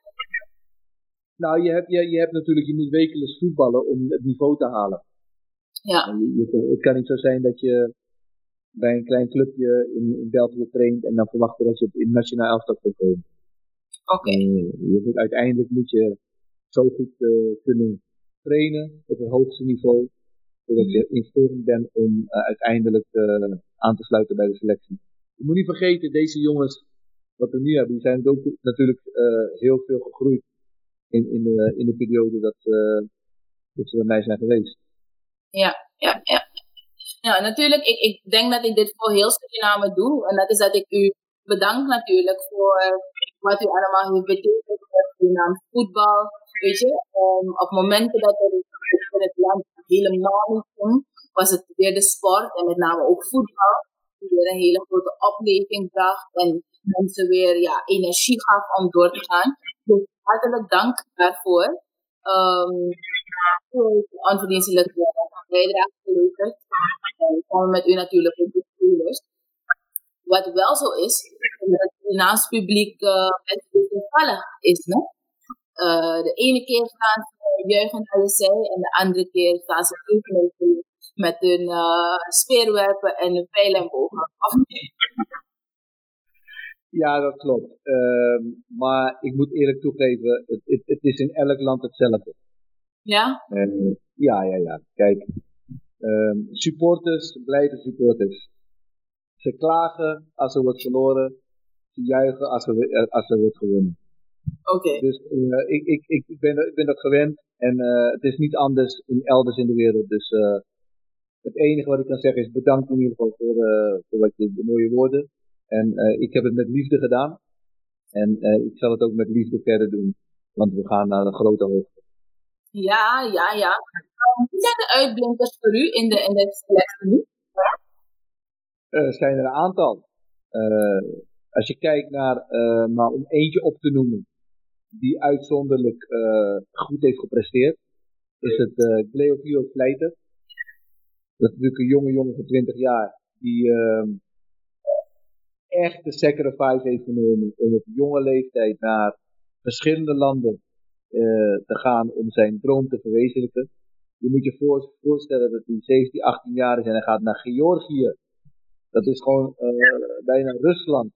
Nou, je hebt, je, je hebt natuurlijk, je moet wekelijks voetballen om het niveau te halen. Ja, je- je- het kan niet zo zijn dat je bij een klein clubje in, in België traint en dan verwachten dat je op in nationaal elftal kan komen. oké. Eh, uiteindelijk moet je zo goed eh, kunnen trainen op het hoogste niveau, zodat je in vorm bent om uiteindelijk eh, aan te sluiten bij de selectie. Je moet niet vergeten, deze jongens, wat we nu hebben, die zijn ook natuurlijk eh, heel veel gegroeid in, in, de, in de periode dat, eh, dat ze bij mij zijn geweest. Ja, ja, ja. Ja, natuurlijk, ik, ik denk dat ik dit voor heel Suriname doe. En dat is dat ik u bedank natuurlijk voor wat u allemaal heeft betekend voor Surinaams voetbal. Weet je, um, op momenten dat er in het land helemaal niet ging, was het weer de sport en met name ook voetbal. Die weer een hele grote opleving bracht en mensen weer ja, energie gaf om door te gaan. Dus hartelijk dank daarvoor. Ehm, onverdienstelijk bijdrage geleverd. En samen met u natuurlijk ook de spelers. Wat wel zo is, is dat het Surinaams publiek uh, best wisselvallig is. No? Uh, de ene keer staan ze juichend aan de zij en de andere keer staan ze vloekend met hun uh, speerwerpen en hun pijl en bogen. (laughs) Ja, dat klopt. Uh, maar ik moet eerlijk toegeven, het, het, het, is in elk land hetzelfde. Ja? En, ja, ja, ja. Kijk, uh, supporters blijven supporters. Ze klagen als er wordt verloren. Ze juichen als er, als er wordt gewonnen. Oké. Okay. Dus uh, ik, ik, ik, ik, ben, ik ben dat gewend. En het is niet anders in, elders in de wereld. Dus het enige wat ik kan zeggen is bedankt in ieder geval voor, voor wat je, de mooie woorden. En ik heb het met liefde gedaan. En ik zal het ook met liefde verder doen. Want we gaan naar een grote hoogte. Ja, ja, ja. Wie zijn de uitblinkers voor u in de, in de selectie nu? Er zijn er een aantal. als je kijkt naar, maar om eentje op te noemen die uitzonderlijk uh, goed heeft gepresteerd, is het uh, Cleovio Vleiter. Dat is natuurlijk een jonge jongen van 20 jaar, die uh, echt de sacrifice heeft genomen om op jonge leeftijd naar verschillende landen uh, te gaan om zijn droom te verwezenlijken. Je moet je voor, voorstellen dat hij 17, 18 jaar is en hij gaat naar Georgië. Dat is gewoon bijna Rusland.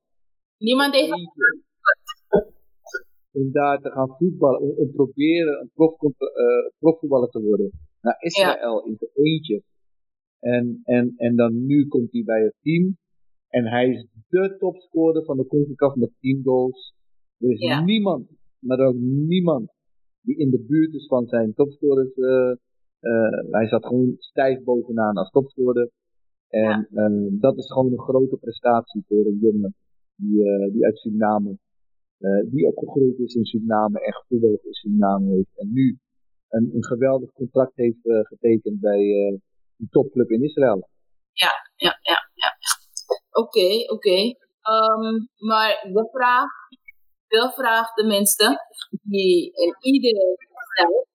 Niemand heeft om daar te gaan voetballen, om, om proberen een prof, uh, profvoetballer te worden. Naar Israël ja. in zijn eentje. En, en, en dan nu komt hij bij het team. En hij is de topscorer van de CONCACAF met 10 goals. Er is ja. niemand, maar ook niemand, die in de buurt is van zijn topscorers. Uh, uh, hij zat gewoon stijf bovenaan als topscorer. En ja. dat is gewoon een grote prestatie voor een jongen die, die uit Suriname die opgegroeid is in Suriname en gevoetbald in Suriname heeft. En nu een, een geweldig contract heeft getekend bij een topclub in Israël. Ja, ja, ja. ja. Oké, okay, oké. Okay. Um, maar de vraag, de vraag tenminste, die in iedereen stelt,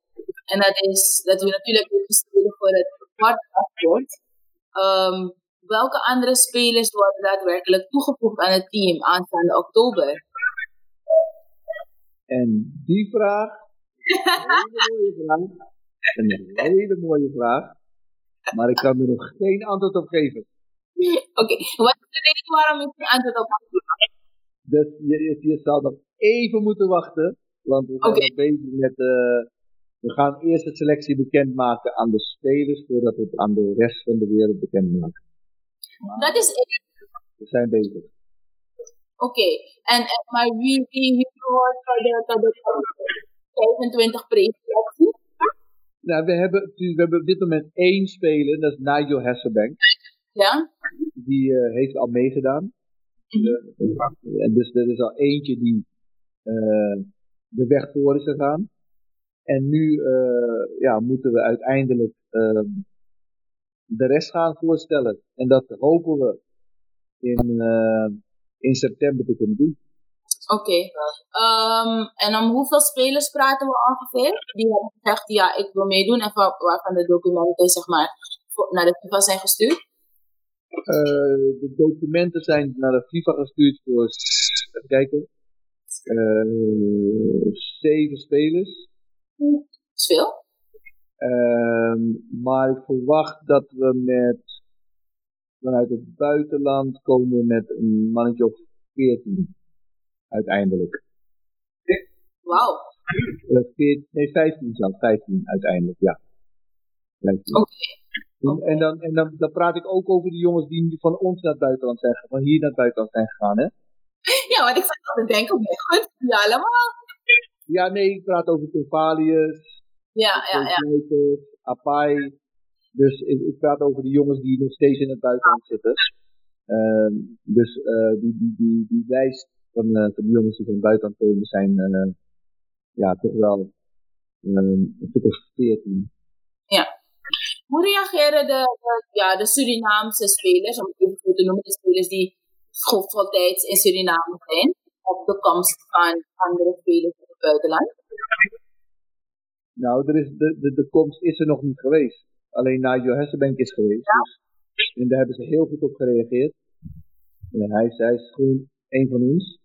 en dat is dat we natuurlijk spelen voor het antwoord. Um, welke andere spelers worden daadwerkelijk toegevoegd aan het team aanstaande oktober? En die vraag, (laughs) een hele mooie vraag, een hele mooie vraag, maar ik kan er nog geen antwoord op geven. Oké, okay. wat is de reden waarom ik geen antwoord op geven? Dus je, je, zal nog even moeten wachten, want we zijn okay. bezig met, uh, we gaan eerst de selectie bekendmaken aan de spelers, voordat we het aan de rest van de wereld bekendmaken. Dat is het. We zijn bezig. Oké, okay. en, en, maar wie, wie gehoord voor de, de 25 pre-selectie? Nou, we hebben, we hebben op dit moment één speler, dat is Nigel Hasselbank. Ja? Die uh, heeft al meegedaan. -hmm. en dus er is al eentje die uh, de weg voor is gegaan. En nu uh, ja, moeten we uiteindelijk ehm, de rest gaan voorstellen. En dat hopen we in in september te kunnen doen. Oké. Okay. Um, en om hoeveel spelers praten we ongeveer? Die hebben gezegd, ja, ik wil meedoen. En waarvan de documenten, zeg maar, naar de FIFA zijn gestuurd? Uh, de documenten zijn naar de FIFA gestuurd voor, even kijken, uh, zeven spelers. Dat is veel. Uh, maar ik verwacht dat we met vanuit het buitenland komen met een mannetje of 14 uiteindelijk. Wauw. Uh, nee, 15 zelfs, 15 uiteindelijk, ja. Oké. Okay. En, dan, en dan, dan praat ik ook over de jongens die van ons naar het buitenland zijn gegaan, van hier naar het buitenland zijn gegaan, hè? Ja, want ik zat al te denken, oh goed, ja, allemaal. Ja, nee, ik praat over Tovalius. Ja, ja, ja. Apai, dus ik, ik, praat over de jongens die nog steeds in het buitenland zitten. Uh, dus uh, die, die, die, die lijst van, uh, van de jongens die van buitenland komen zijn eh, ja, toch wel een stuk of 14. Ja. Hoe reageren de, de, ja, de Surinaamse spelers, om het even te noemen, de spelers die voltijds in Suriname zijn, op de komst van andere spelers in het buitenland? Nou, er is, de, de, de komst is er nog niet geweest. Alleen naar Johannesburg is geweest. Dus, en daar hebben ze heel goed op gereageerd. En hij, is, hij is gewoon een van ons.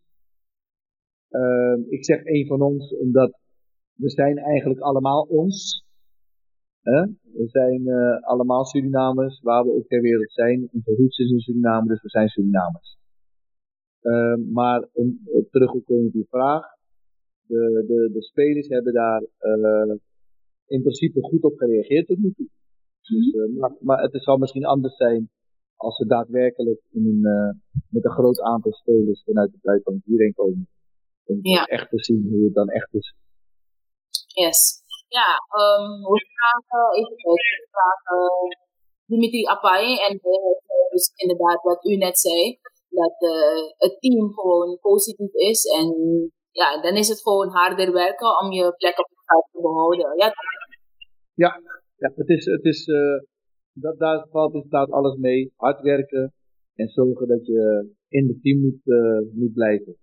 Ehm, ik zeg een van ons omdat we zijn eigenlijk allemaal ons. Hè? We zijn eh, allemaal Surinamers, waar we ook ter wereld zijn. Onze roots is in Suriname, dus we zijn Surinamers. Ehm, maar om uh, terug te komen op die vraag. De, de, de spelers hebben daar eh, in principe goed op gereageerd tot nu toe. Dus, eh, maar, maar het zal misschien anders zijn als ze daadwerkelijk in een, eh, met een groot aantal spelers vanuit het buitenland hierheen komen. Om Ja. echt te zien hoe het dan echt is. Yes. Ja, um, we vragen, even kijken, we vragen Dimitri Apai en hij zei dus inderdaad wat u net zei, dat eh, het team gewoon positief is en ja, dan is het gewoon harder werken om je plek op het veld te behouden. Ja, Ja, ja het is, het is, eh, dat, daar valt inderdaad alles mee. Hard werken en zorgen dat je in het team moet, eh, moet blijven.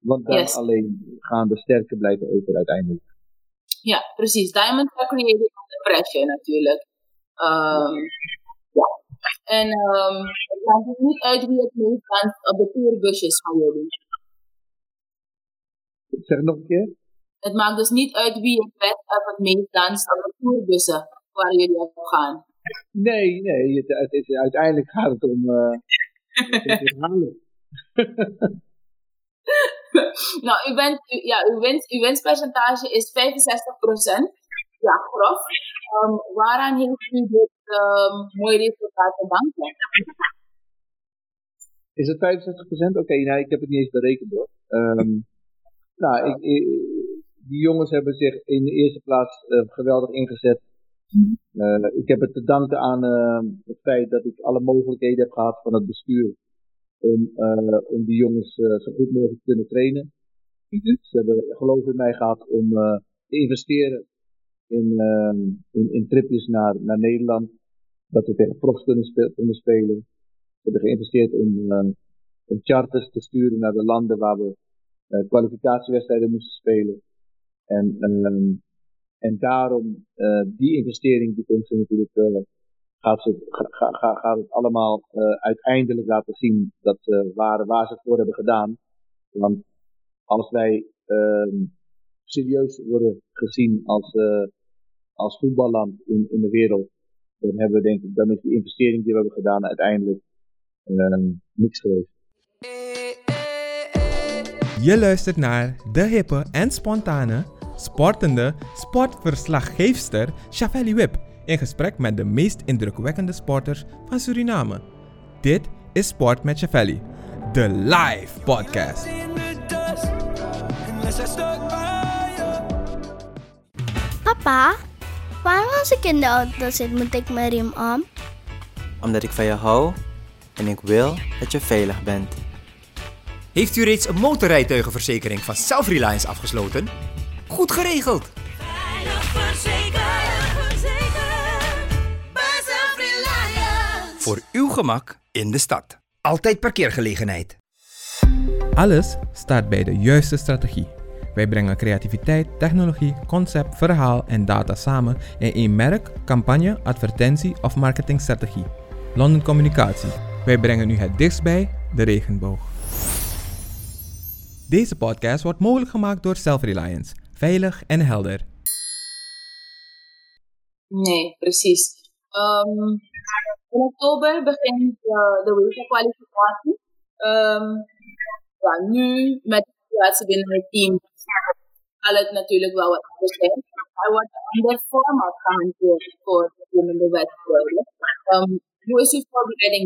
Want dan Yes. alleen gaan de sterke blijven over uiteindelijk. ja precies. Created under pressure natuurlijk. Ehm, ja. En ehm, het maakt dus niet uit wie het meest danst op de tourbusjes van jullie. Ik zeg het nog een keer. Het maakt dus niet uit wie het best of het meest danst op de tourbussen waar jullie op gaan. Nee, nee, het, het is, uiteindelijk gaat het om eh, het. (laughs) (laughs) nou, u bent, u- ja, uw, winst, uw winstpercentage is 65%. Ja, grof. Ehm, waaraan heeft u dit ehm mooie resultaat te danken? Is het 65%? Oké, nee, ik heb het niet eens berekend hoor. Ehm, nou, ik, ik- die jongens hebben zich in de eerste plaats eh, geweldig ingezet. Eh, ik heb het te danken aan eh, het feit dat ik alle mogelijkheden heb gehad van het bestuur om, eh, om die jongens eh, zo goed mogelijk te kunnen trainen. Ze hebben geloof in mij gehad om eh, te investeren in, in, in tripjes naar, naar Nederland. Dat we tegen profs kunnen, spe- kunnen spelen. We hebben geïnvesteerd om, eh, om charters te sturen naar de landen waar we eh, kwalificatiewedstrijden moesten spelen. En, ehm, en daarom, eh, die investering, die komt ze natuurlijk, gaat, ga, het allemaal eh, uiteindelijk laten zien dat waar ze het voor hebben gedaan. Want als wij ehm, serieus worden gezien als, eh, als voetballand in, in de wereld, dan hebben we denk ik, dan is die investering die we hebben gedaan uiteindelijk ehm, niks geweest. Je luistert naar de hippe en spontane, sportende sportverslaggeefster Chavelli Wip in gesprek met de meest indrukwekkende sporters van Suriname. Dit is Sport met Chavelli, de live podcast. Papa, waarom als ik in de auto zit, moet ik mijn riem om? Omdat ik van je hou en ik wil dat je veilig bent. Heeft u reeds een motorrijtuigenverzekering van Self-Reliance afgesloten? Goed geregeld! Voor uw gemak in de stad. Altijd parkeergelegenheid. Alles start bij de juiste strategie. Wij brengen creativiteit, technologie, concept, verhaal en data samen in één merk, campagne, advertentie of marketingstrategie. London Communicatie. Wij brengen u het dichtst bij de regenboog. Deze podcast wordt mogelijk gemaakt door Self-Reliance. Veilig en helder. Nee, precies. Ehm, in oktober begint eh, de WK-kwalificatie. Ehm, nu met de situatie binnen het team zal het natuurlijk wel wat anders zijn. Er wordt een ander format gehanteerd voor de komende wedstrijden. Ehm, hoe is uw voorbereiding?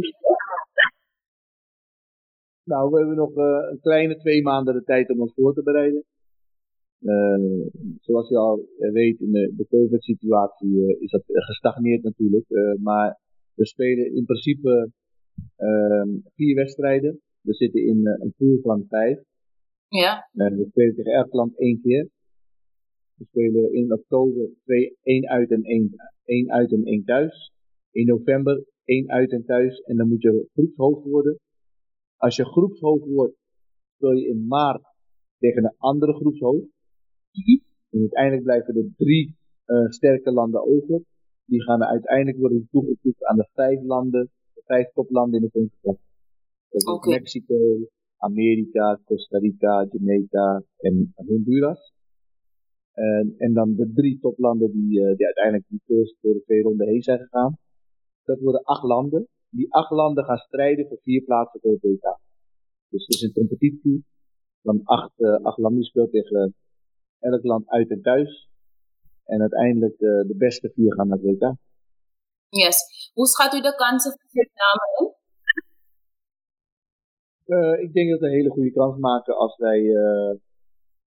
Nou, we hebben nog eh, een kleine twee maanden de tijd om ons voor te bereiden. Eh, zoals je al weet, in de, de COVID-situatie is dat gestagneerd natuurlijk. Maar we spelen in principe ehm, vier wedstrijden. We zitten in eh, een pool van vijf. Ja, Eh, we spelen tegen Erkland één keer. We spelen in oktober twee, één uit en één, één uit en één thuis. In november één uit en thuis. En dan moet je groepshoofd worden. Als je groepshoofd wordt, speel je in maart tegen een andere groepshoofd. En uiteindelijk blijven er drie eh, sterke landen over. Die gaan uiteindelijk worden toegevoegd aan de vijf landen, de vijf toplanden in de Verenigde Dat is. Mexico, Amerika, Costa Rica, Jamaica en Honduras. En, en dan de drie toplanden die, eh, die uiteindelijk die first door de twee ronden heen zijn gegaan. Dat worden acht landen. Die acht landen gaan strijden voor vier plaatsen voor het WK. Dus het is een competitie van acht, eh, acht landen. Je speelt tegen elk land uit en thuis. En uiteindelijk eh, de beste vier gaan naar WK. Yes. Hoe schat u de kansen van Suriname in? Eh, ik denk dat we een hele goede kans maken als wij eh,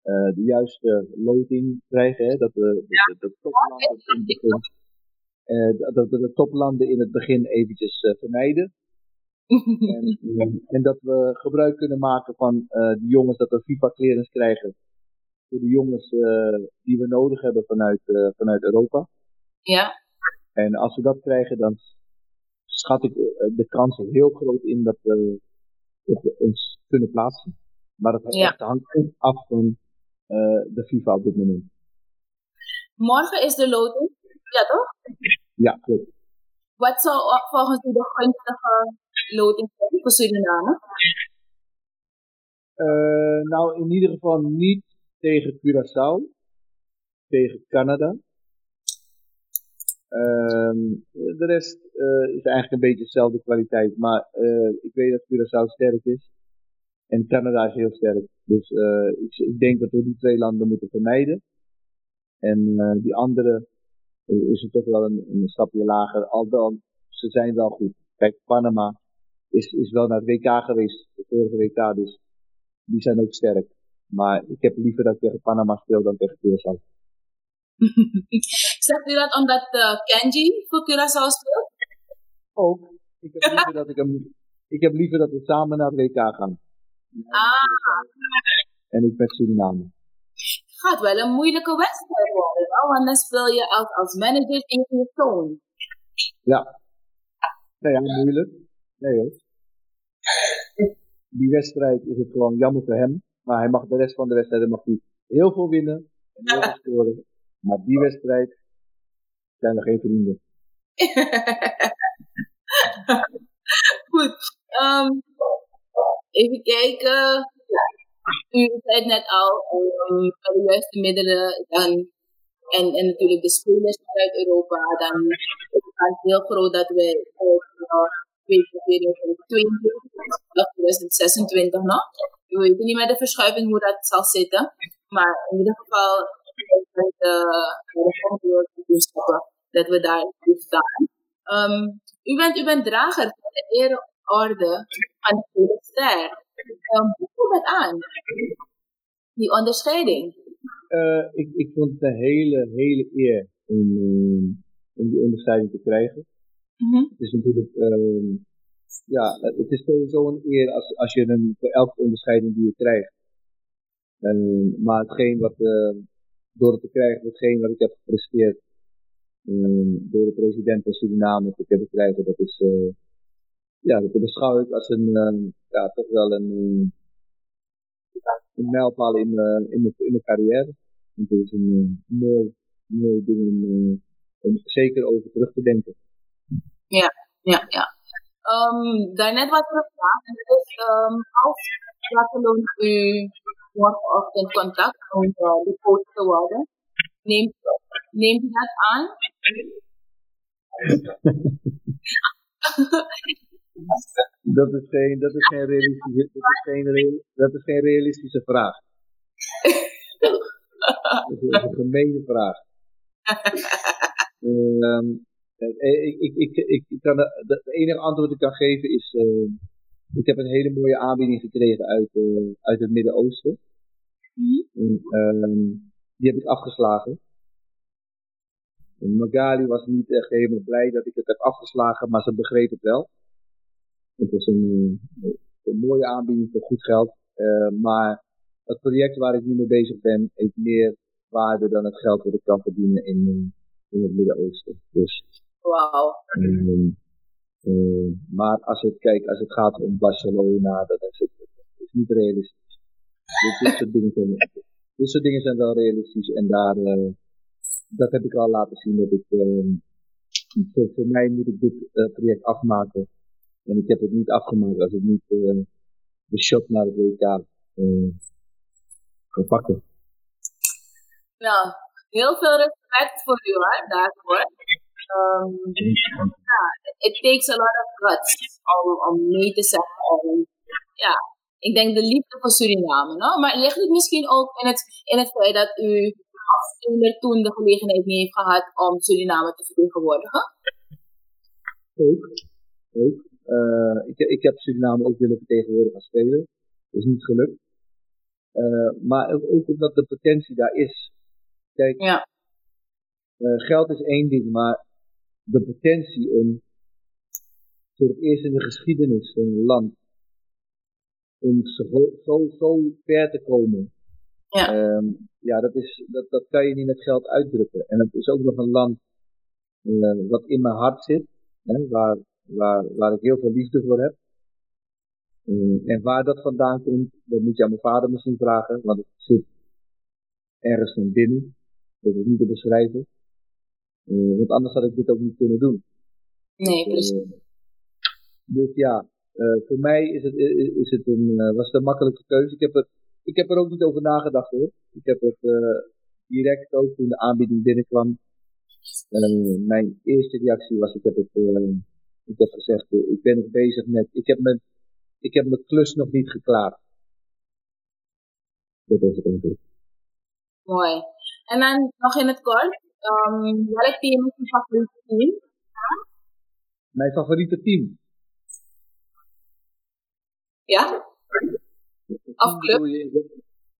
eh, de juiste loting krijgen. Hè? Dat we de, de, de toplanden in het begin, dat- we de toplanden in het begin eventjes vermijden. (laughs) en, en dat we gebruik kunnen maken van de jongens, dat we FIFA-clearance krijgen. Voor de jongens eh, die we nodig hebben vanuit, eh, vanuit Europa. Ja. En als we dat krijgen, dan schat ik eh, de kans heel groot in dat we, dat we ons kunnen plaatsen. Maar dat Ja. echt hangt echt af van de FIFA op dit moment. Morgen is de loting. Ja, toch? Ja, klopt. Wat zou volgens u de gunstige loting zijn voor Suriname? Eh, nou, in ieder geval niet tegen Curaçao. Tegen Canada. Ehm, de rest eh, is eigenlijk een beetje dezelfde kwaliteit. Maar eh, ik weet dat Curaçao sterk is. En Canada is heel sterk. Dus eh, ik, ik denk dat we die twee landen moeten vermijden. En die andere is het toch wel een, een stapje lager. Al dan, ze zijn wel goed. Kijk, Panama is, is wel naar het WK geweest. De vorige WK. Dus die zijn ook sterk. Maar ik heb liever dat ik tegen Panama speel dan tegen Curaçao. (laughs) Zegt u dat omdat eh, Kenji voor Curaçao speelt? Ook. Ik heb liever dat ik hem, ik heb liever dat we samen naar het WK gaan. Ah, En ik met Suriname. gaat wel een moeilijke wedstrijd worden. hoor, Want dan speel je als, als manager in je toon. Ja. Nou ja, moeilijk. Nee hoor. Die wedstrijd is het gewoon jammer voor hem. Maar hij mag de rest van de wedstrijden mag hij heel veel winnen. En heel veel scoren. Maar die wedstrijd zijn we geen vrienden. (laughs) Goed. ehm, even kijken. U zei het net al, um, de juiste middelen dan, en, en natuurlijk de spelers uit Europa, dan is kans heel groot dat wij ook uh, 2022 of 2026 nog. We weten niet met de verschuiving hoe dat zal zitten, maar in ieder geval met de, de volgende dat we daar staan. Um, u, bent, u bent drager van de ereorde van de Ster. Um, hoe voelt dat aan? Die onderscheiding. Eh, ik, ik vond het een hele, hele eer om, eh, om die onderscheiding te krijgen. Mhm. Het is natuurlijk, ehm, ja, het is sowieso een eer als, als je een, voor elke onderscheiding die je krijgt. Ehm, maar hetgeen wat, eh, door het te krijgen, hetgeen wat ik heb gepresteerd, ehm, door de president van Suriname te kunnen krijgen, dat is, eh, ja, dat beschouw ik als een, ehm, ja, toch wel een, eh, een mijlpaal in, eh, in, mijn, in mijn carrière. Het is een eh, mooi, mooi ding om, eh, om zeker over terug te denken. Ja, ja, ja. Um, daarnet was er een vraag en dat is um, als Barcelona u morgenochtend contact om uh, de coach te worden, neemt, neemt u dat aan? Dat is geen, dat is geen, realistische, dat is geen, real- dat is geen realistische vraag. Dat is een gemene vraag. (laughs) Ehm, eh, ik, ik, ik, ik, ik kan, de- het enige antwoord dat ik kan geven is, eh, ik heb een hele mooie aanbieding gekregen uit, eh, uit het Midden-Oosten. En, ehm, die heb ik afgeslagen. En Magali was niet echt helemaal blij dat ik het heb afgeslagen, maar ze begreep het wel. Het is een, eh, een mooie aanbieding voor goed geld. eh, maar het project waar ik nu mee bezig ben, heeft meer waarde dan het geld wat ik kan verdienen in, eh, in het Midden-Oosten. Dus, Wauw. ehm, eh, maar als het, kijk, als het gaat om Barcelona, dan is het, is niet realistisch. Dit, dit, soort dingen zijn, dit soort dingen zijn wel realistisch en daar, eh, dat heb ik al laten zien dat ik, ehm, voor, voor mij moet ik dit eh, project afmaken. En ik heb het niet afgemaakt als ik niet de shot naar het WK kan pakken. Nou, heel veel respect voor u daarvoor. Ja, it takes a lot of guts om, om nee te zeggen. En, ja, ik denk de liefde voor Suriname. No? Maar ligt het misschien ook in het, in het feit dat u als speler toen de gelegenheid niet heeft gehad om Suriname te vertegenwoordigen? Ook. ook. Eh, ik, ik heb Suriname ook willen vertegenwoordigen als speler. Is niet gelukt. Eh, maar ook ook omdat de potentie daar is. Kijk, Ja. eh, geld is één ding, maar de potentie om voor het eerst in de geschiedenis van een land om zo, zo, zo ver te komen. Ja. Ehm, ja, dat, is, dat, dat kan je niet met geld uitdrukken. En het is ook nog een land eh, wat in mijn hart zit, hè, waar, waar, waar ik heel veel liefde voor heb. Eh, en waar dat vandaan komt, dat moet je aan mijn vader misschien vragen, want het zit ergens van binnen. Dat is niet te beschrijven. Eh, want anders had ik dit ook niet kunnen doen. Nee, Dus, precies. eh, dus ja, eh, voor mij is het, is het een, was het een makkelijke keuze. Ik heb, het, ik heb er ook niet over nagedacht hoor. Ik heb het direct ook toen de aanbieding binnenkwam. mijn eerste reactie was, ik heb, het, ik heb gezegd, ik ben nog bezig met, ik heb mijn, ik heb mijn klus nog niet geklaard. Dat is het eigenlijk. Mooi. En dan nog in het kort, ehm, welk team is je favoriete team? Mijn favoriete team. Ja? Of club?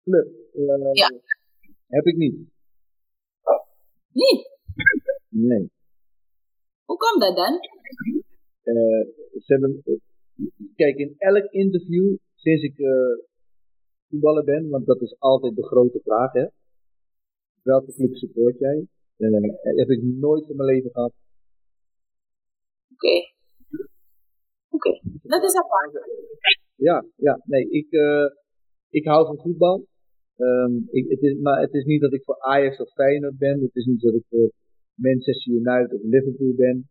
Club. eh, Ja. Heb ik niet. Niet. Nee. Hoe komt dat dan? Eh, ze hebben, kijk, in elk interview sinds ik eh voetballer ben, want dat is altijd de grote vraag, hè. Welke club support jij? Eh, heb ik nooit in mijn leven gehad. Oké. Oké, dat is apart. Ja, ja, nee, ik, eh, ik hou van voetbal. Ehm, ik, het is, maar het is niet dat ik voor Ajax of Feyenoord ben. Het is niet dat ik voor Manchester United of Liverpool ben.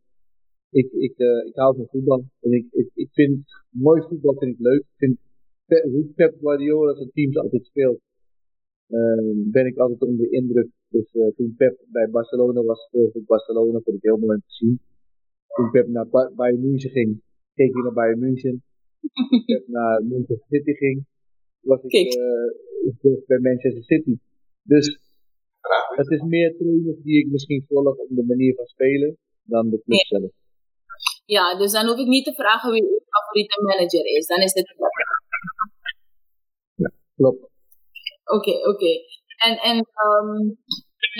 Ik, ik, eh, ik hou van voetbal. En ik, ik, ik vind mooi voetbal vind ik leuk. Ik vind hoe Pep Guardiola zijn teams altijd speelt, ehm, ben ik altijd onder de indruk. Dus eh, toen Pep bij Barcelona was, voor Barcelona, vond ik heel mooi om te zien. Toen Pep naar Ba- Bayern München ging, keek ik naar Bayern München. Toen Pep naar Manchester City ging, was ik eh, bij Manchester City. Dus het is meer trainers die ik misschien volg om de manier van spelen dan de club zelf. Ja, dus dan hoef ik niet te vragen wie uw favoriete manager is. Dan is het Klopt. Oké, oké. En, en ehm,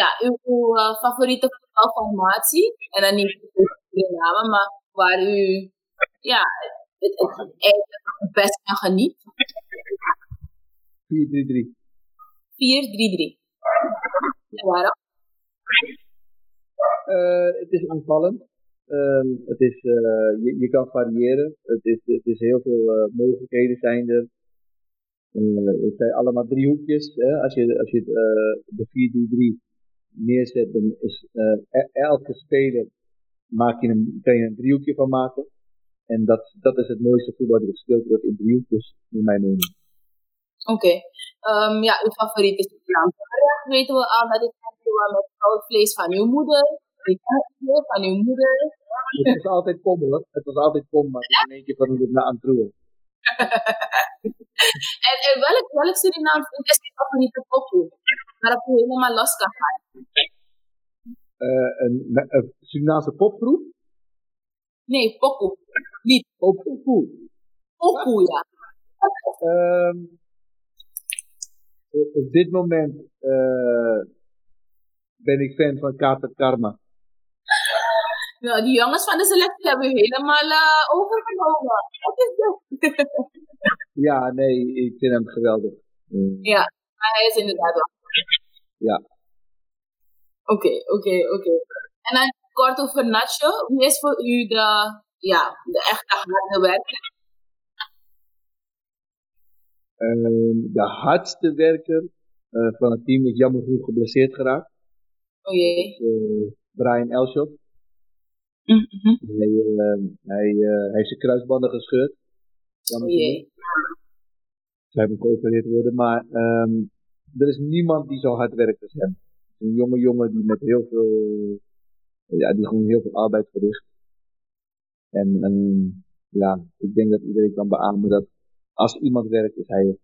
ja, uw, uw eh, favoriete voetbalformatie, en dan niet de namen, maar waar u ja, het, het, eigenlijk het best van geniet. 4-3-3. 4-3-3. En waarom? Eh, het is aanvallend. Ehm, het is, eh, je, je kan variëren. Het is, het is heel veel eh, mogelijkheden zijn er. Eh, het zijn allemaal driehoekjes. Hè? Als je, als je eh, de 4-3-3 neerzet, dan is eh, e- elke speler maak je een, kan je een driehoekje van maken. En dat, dat is het mooiste voetbal dat gespeeld wordt in driehoekjes, in mijn mening. Oké. Ehm, ja, uw favoriete gerecht weten we al dat het met koud vlees van uw moeder, van uw moeder. Het was altijd kom hoor. Het was altijd kom, maar in één keer van het naar aan het roeren. (laughs) En, en welk, welk Surinaams is uw favoriete pokoe? Waarop u helemaal los kan gaan. Eh, een, een Surinaamse popgroep. Nee, pokoe. Niet Oh, pokoe. pokoe, ja. Ehm, op- op dit moment eh, ben ik fan van Kater Karma. Nou, die jongens van de selectie hebben u helemaal eh, overgenomen. Wat is dit? (laughs) Ja, nee, ik vind hem geweldig. Ja, maar hij is inderdaad wel. ja. Oké, oké, oké. En dan kort over Nacho. Wie is voor u de, ja, de echte harde werker? Ehm, de hardste werker eh, van het team is jammer genoeg geblesseerd geraakt. Oh jee. eh, Brian Elshot. Mhm. Hij, eh, hij, eh, hij heeft zijn kruisbanden gescheurd. Oh Jammer jee. Hij moet geopereerd worden, maar ehm, er is niemand die zo hard werkt als hem. Het is Een jonge jongen die met heel veel, ja, die gewoon heel veel arbeid verricht. En, en ja, ik denk dat iedereen kan beamen dat als iemand werkt, is hij het.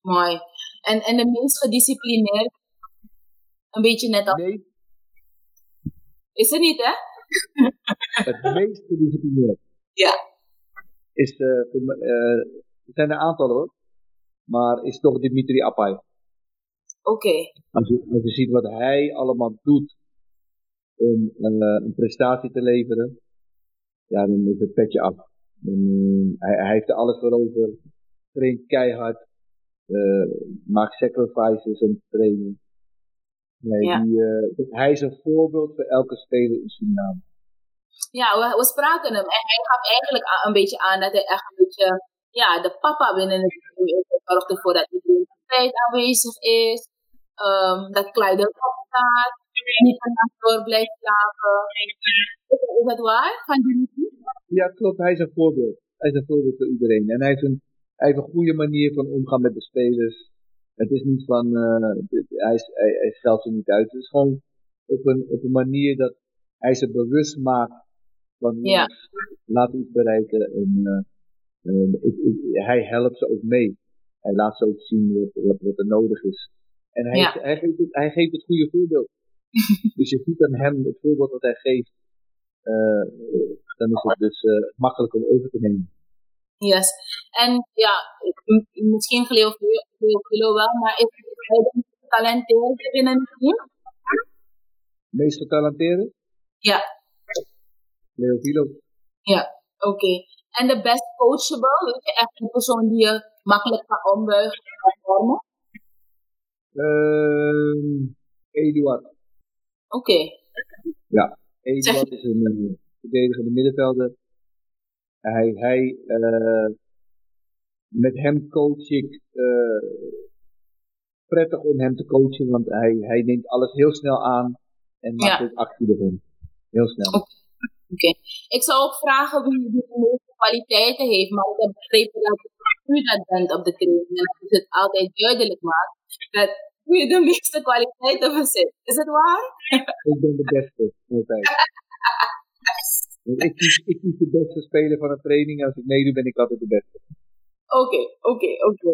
Mooi. En, en de meest gedisciplineerd, een beetje net als... Nee, Is het niet, hè? Het meest gedisciplineerd Ja. is, eh, voor me- eh, er zijn een aantal hoor, maar is toch Dimitri Apai. Oké. Als je, als je ziet wat hij allemaal doet om een, eh, een prestatie te leveren, ja, dan is het petje af. Eh, hij, hij heeft er alles voor over, traint keihard, eh, maakt sacrifices om te trainen. Nee, Ja. die, eh, hij is een voorbeeld voor elke speler in Suriname. Ja, we, we spraken hem. En hij gaf eigenlijk een beetje aan dat hij echt een beetje, ja, de papa binnen het team is. Hij zorgt ervoor dat iedereen op tijd aanwezig is. ehm, dat Clyde erop staat. Niet lang door blijft slapen. Is, is dat waar? Van jullie? Ja, klopt. Hij is een voorbeeld. Hij is een voorbeeld voor iedereen. En hij heeft een, hij heeft een goede manier van omgaan met de spelers. Het is niet van, eh, hij, is, hij, ze niet uit. Het is gewoon op een, op een manier dat hij ze bewust maakt van, Ja. jongens, laat iets bereiken. En, eh, eh, ik, ik- hij helpt ze ook mee. Hij laat ze ook zien wat, wat, wat er nodig is. En hij, Ja. hij, geeft het, hij geeft het goede voorbeeld. (laughs) dus je ziet aan hem het voorbeeld dat hij geeft. eh, dan is het dus eh, makkelijk om over te nemen. Yes. En ja, misschien geloof geloof wel, maar is hij de getalenteerde binnen het team? Meest getalenteerde? Ja. Leo Vilo. Ja, oké. En de best coachable, weet je, echt een persoon die je makkelijk kan ombuigen en vormen? Ehm Eduard. Oké. Ja, Eduard is een eh, verdedigende middenvelder. Hij, hij, eh, met hem coach ik eh, prettig om hem te coachen, want hij, hij neemt alles heel snel aan en maakt Ja. ook actie ervan. Heel snel. Oké. Ik zou ook vragen wie, de meeste kwaliteiten heeft, maar ik heb begrepen dat u dat bent op de training en dat u het altijd duidelijk maakt dat u de meeste kwaliteiten bezit. Is het waar? Ik ben de beste, altijd. (laughs) ik, kies, ik kies de beste speler van een training. Als ik meedoe, ben ik altijd de beste. Oké, oké, oké.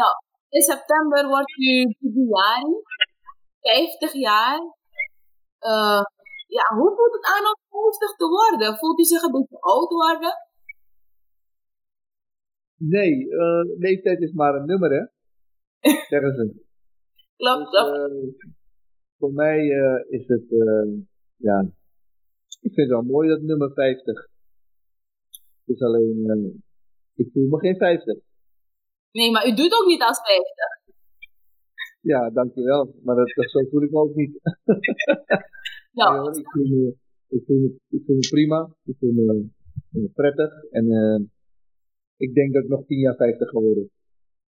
Nou, in september wordt u jubilaris, 50 jaar. Eh, ja, hoe voelt het aan om 50 te worden? Voelt u zich een beetje oud worden? Nee, eh, leeftijd is maar een nummer, hè? (laughs) Zeggen ze. Klopt, Dus, klopt. eh, voor mij eh, is het, eh, ja, ik vind het wel mooi dat nummer 50. Het is alleen, eh, ik voel me geen 50. Nee, maar u doet ook niet als 50. Ja, dankjewel. Maar dat, dat, zo voel ik me ook niet. (laughs) Nou, ik, voel me, ik, voel me, ik voel me prima. Ik voel me, me prettig. En eh, ik denk dat ik nog 10 jaar 50 ga worden.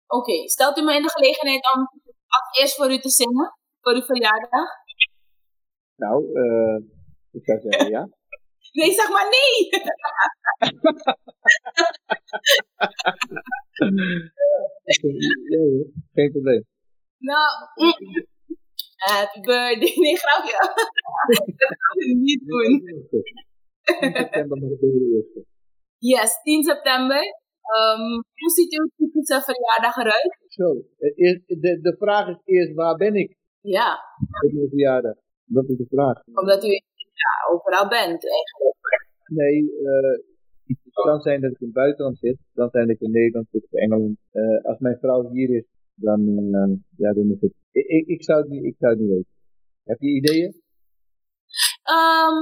Oké, stelt u me in de gelegenheid om als eerst voor u te zingen, voor uw verjaardag? Nou, eh, ik zou zeggen ja. (laughs) Nee, zeg maar nee! ja geen probleem. nou, mm. happy birthday. Nee, grapje. (laughs) dat gaan we niet doen. 10 september mag ik de eerste. Yes, 10 september. Ehm, hoe ziet uw typische verjaardag eruit? Zo, eh, de, de vraag is eerst waar ben ik Ja, op mijn verjaardag? Dat is de vraag. omdat u ja, overal bent eigenlijk. Nee, eh, het kan zijn dat ik in het buitenland zit, het kan zijn dat ik in Nederland zit of Engeland. Eh, als mijn vrouw hier is, dan, eh, ja, dan is het. Ik, ik, ik, zou het niet, ik zou het niet weten. Heb je ideeën? Ehm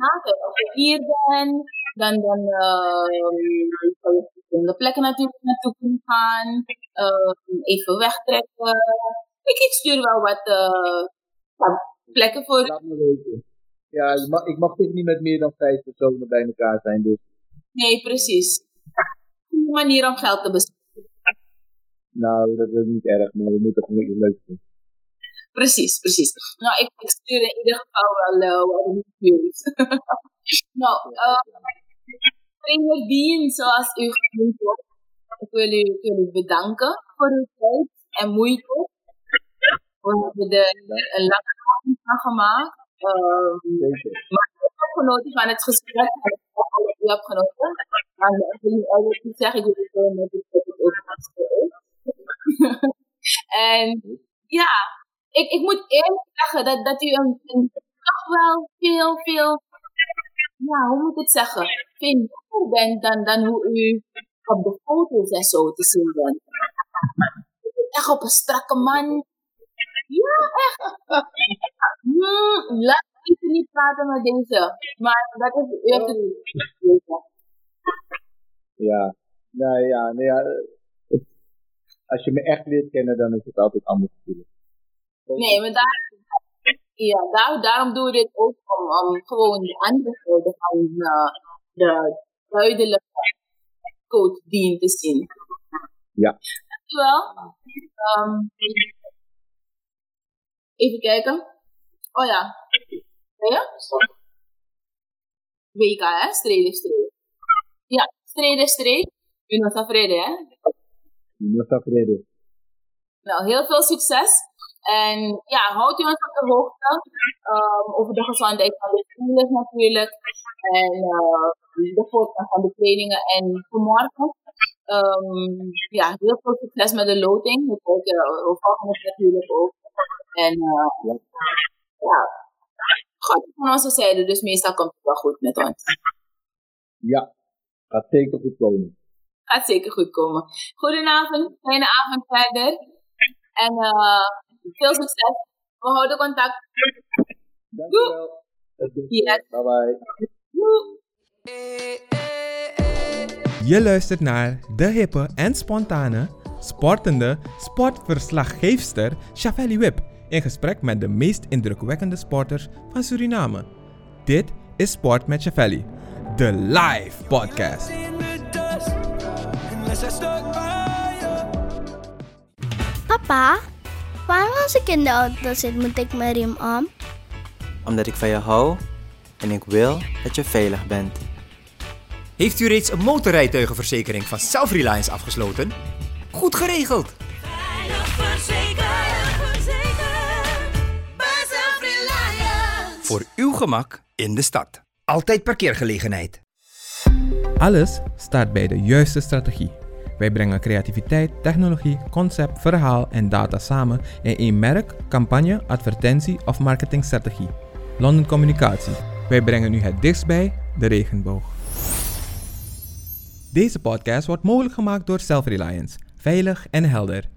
ja, als ik hier ben, dan, dan ehm, zou je op verschillende plekken natuurlijk naartoe kunnen gaan. Ehm, even wegtrekken. Ik, ik stuur wel wat eh, wat plekken voor. Laat me weten. Ja, mag, ik mag toch niet met meer dan vijf personen bij elkaar zijn, dus. Nee, precies. Een manier om geld te besteden. Nou, dat is niet erg, maar we moeten gewoon iets leuks doen. Precies, precies. Nou, ik, ik stuur in ieder geval wel wat reviews. (laughs) nou, uh, trainer Dean, zoals u genoemd wordt, ik wil u, ik wil u bedanken voor uw tijd en moeite. We hebben er een lange avond van gemaakt. Um, maar ik heb genoten van het gesprek en ik u hebt genoten. Maar ik wil eigenlijk ik het met het ook (laughs) En ja, ik, ik moet eerlijk zeggen dat, dat u een, een toch wel veel, veel, ja, hoe moet ik het zeggen, veel jonger bent dan, dan hoe u op de foto's en zo te zien bent. Echt op een strakke man. Ja, echt. Hmm, laat ik niet praten met deze. Maar dat is, het Ja, nou ja, nou ja, als je me echt leert kennen, dan is het altijd anders natuurlijk. Nee, maar daar, ja, daar, daarom doen we dit ook om, om gewoon de andere zijde van uh, de duidelijke coach dien te zien. Ja. Dankjewel. Um, even kijken. Oh ja. Ja? WK, hè? Streden, streden. Ja, streden, streden. U nog tevreden, hè? Nog tevreden. Nou, heel veel succes. En ja, houdt u ons op de hoogte um, over de gezondheid van de spelers natuurlijk. En uh, de voortgang van de trainingen. En vanmorgen, um, ja, heel veel succes met de loting. We kijken uh, volgende natuurlijk ook. En uh, ja. ja, God van onze zijde, dus meestal komt het wel goed met ons. Ja, gaat zeker goed komen. Gaat zeker goed komen. Goedenavond, fijne avond verder. En uh, veel succes. We houden contact. Dankjewel. Yes. Bye bye. Je luistert naar de hippe en spontane, sportende sportverslaggeefster Chavelli Wip in gesprek met de meest indrukwekkende sporters van Suriname. Dit is Sport met Chavelli, de live podcast. Papa, waarom als ik in de auto zit moet ik mijn riem om? Omdat ik van je hou en ik wil dat je veilig bent. Heeft u reeds een motorrijtuigenverzekering van Self-Reliance afgesloten? Goed geregeld! Veilig Voor uw gemak in de stad. Altijd parkeergelegenheid. Alles staat bij de juiste strategie. Wij brengen creativiteit, technologie, concept, verhaal en data samen in één merk, campagne, advertentie of marketingstrategie. London Communicatie. Wij brengen u het dichtst bij de regenboog. Deze podcast wordt mogelijk gemaakt door Self-Reliance. Veilig en helder.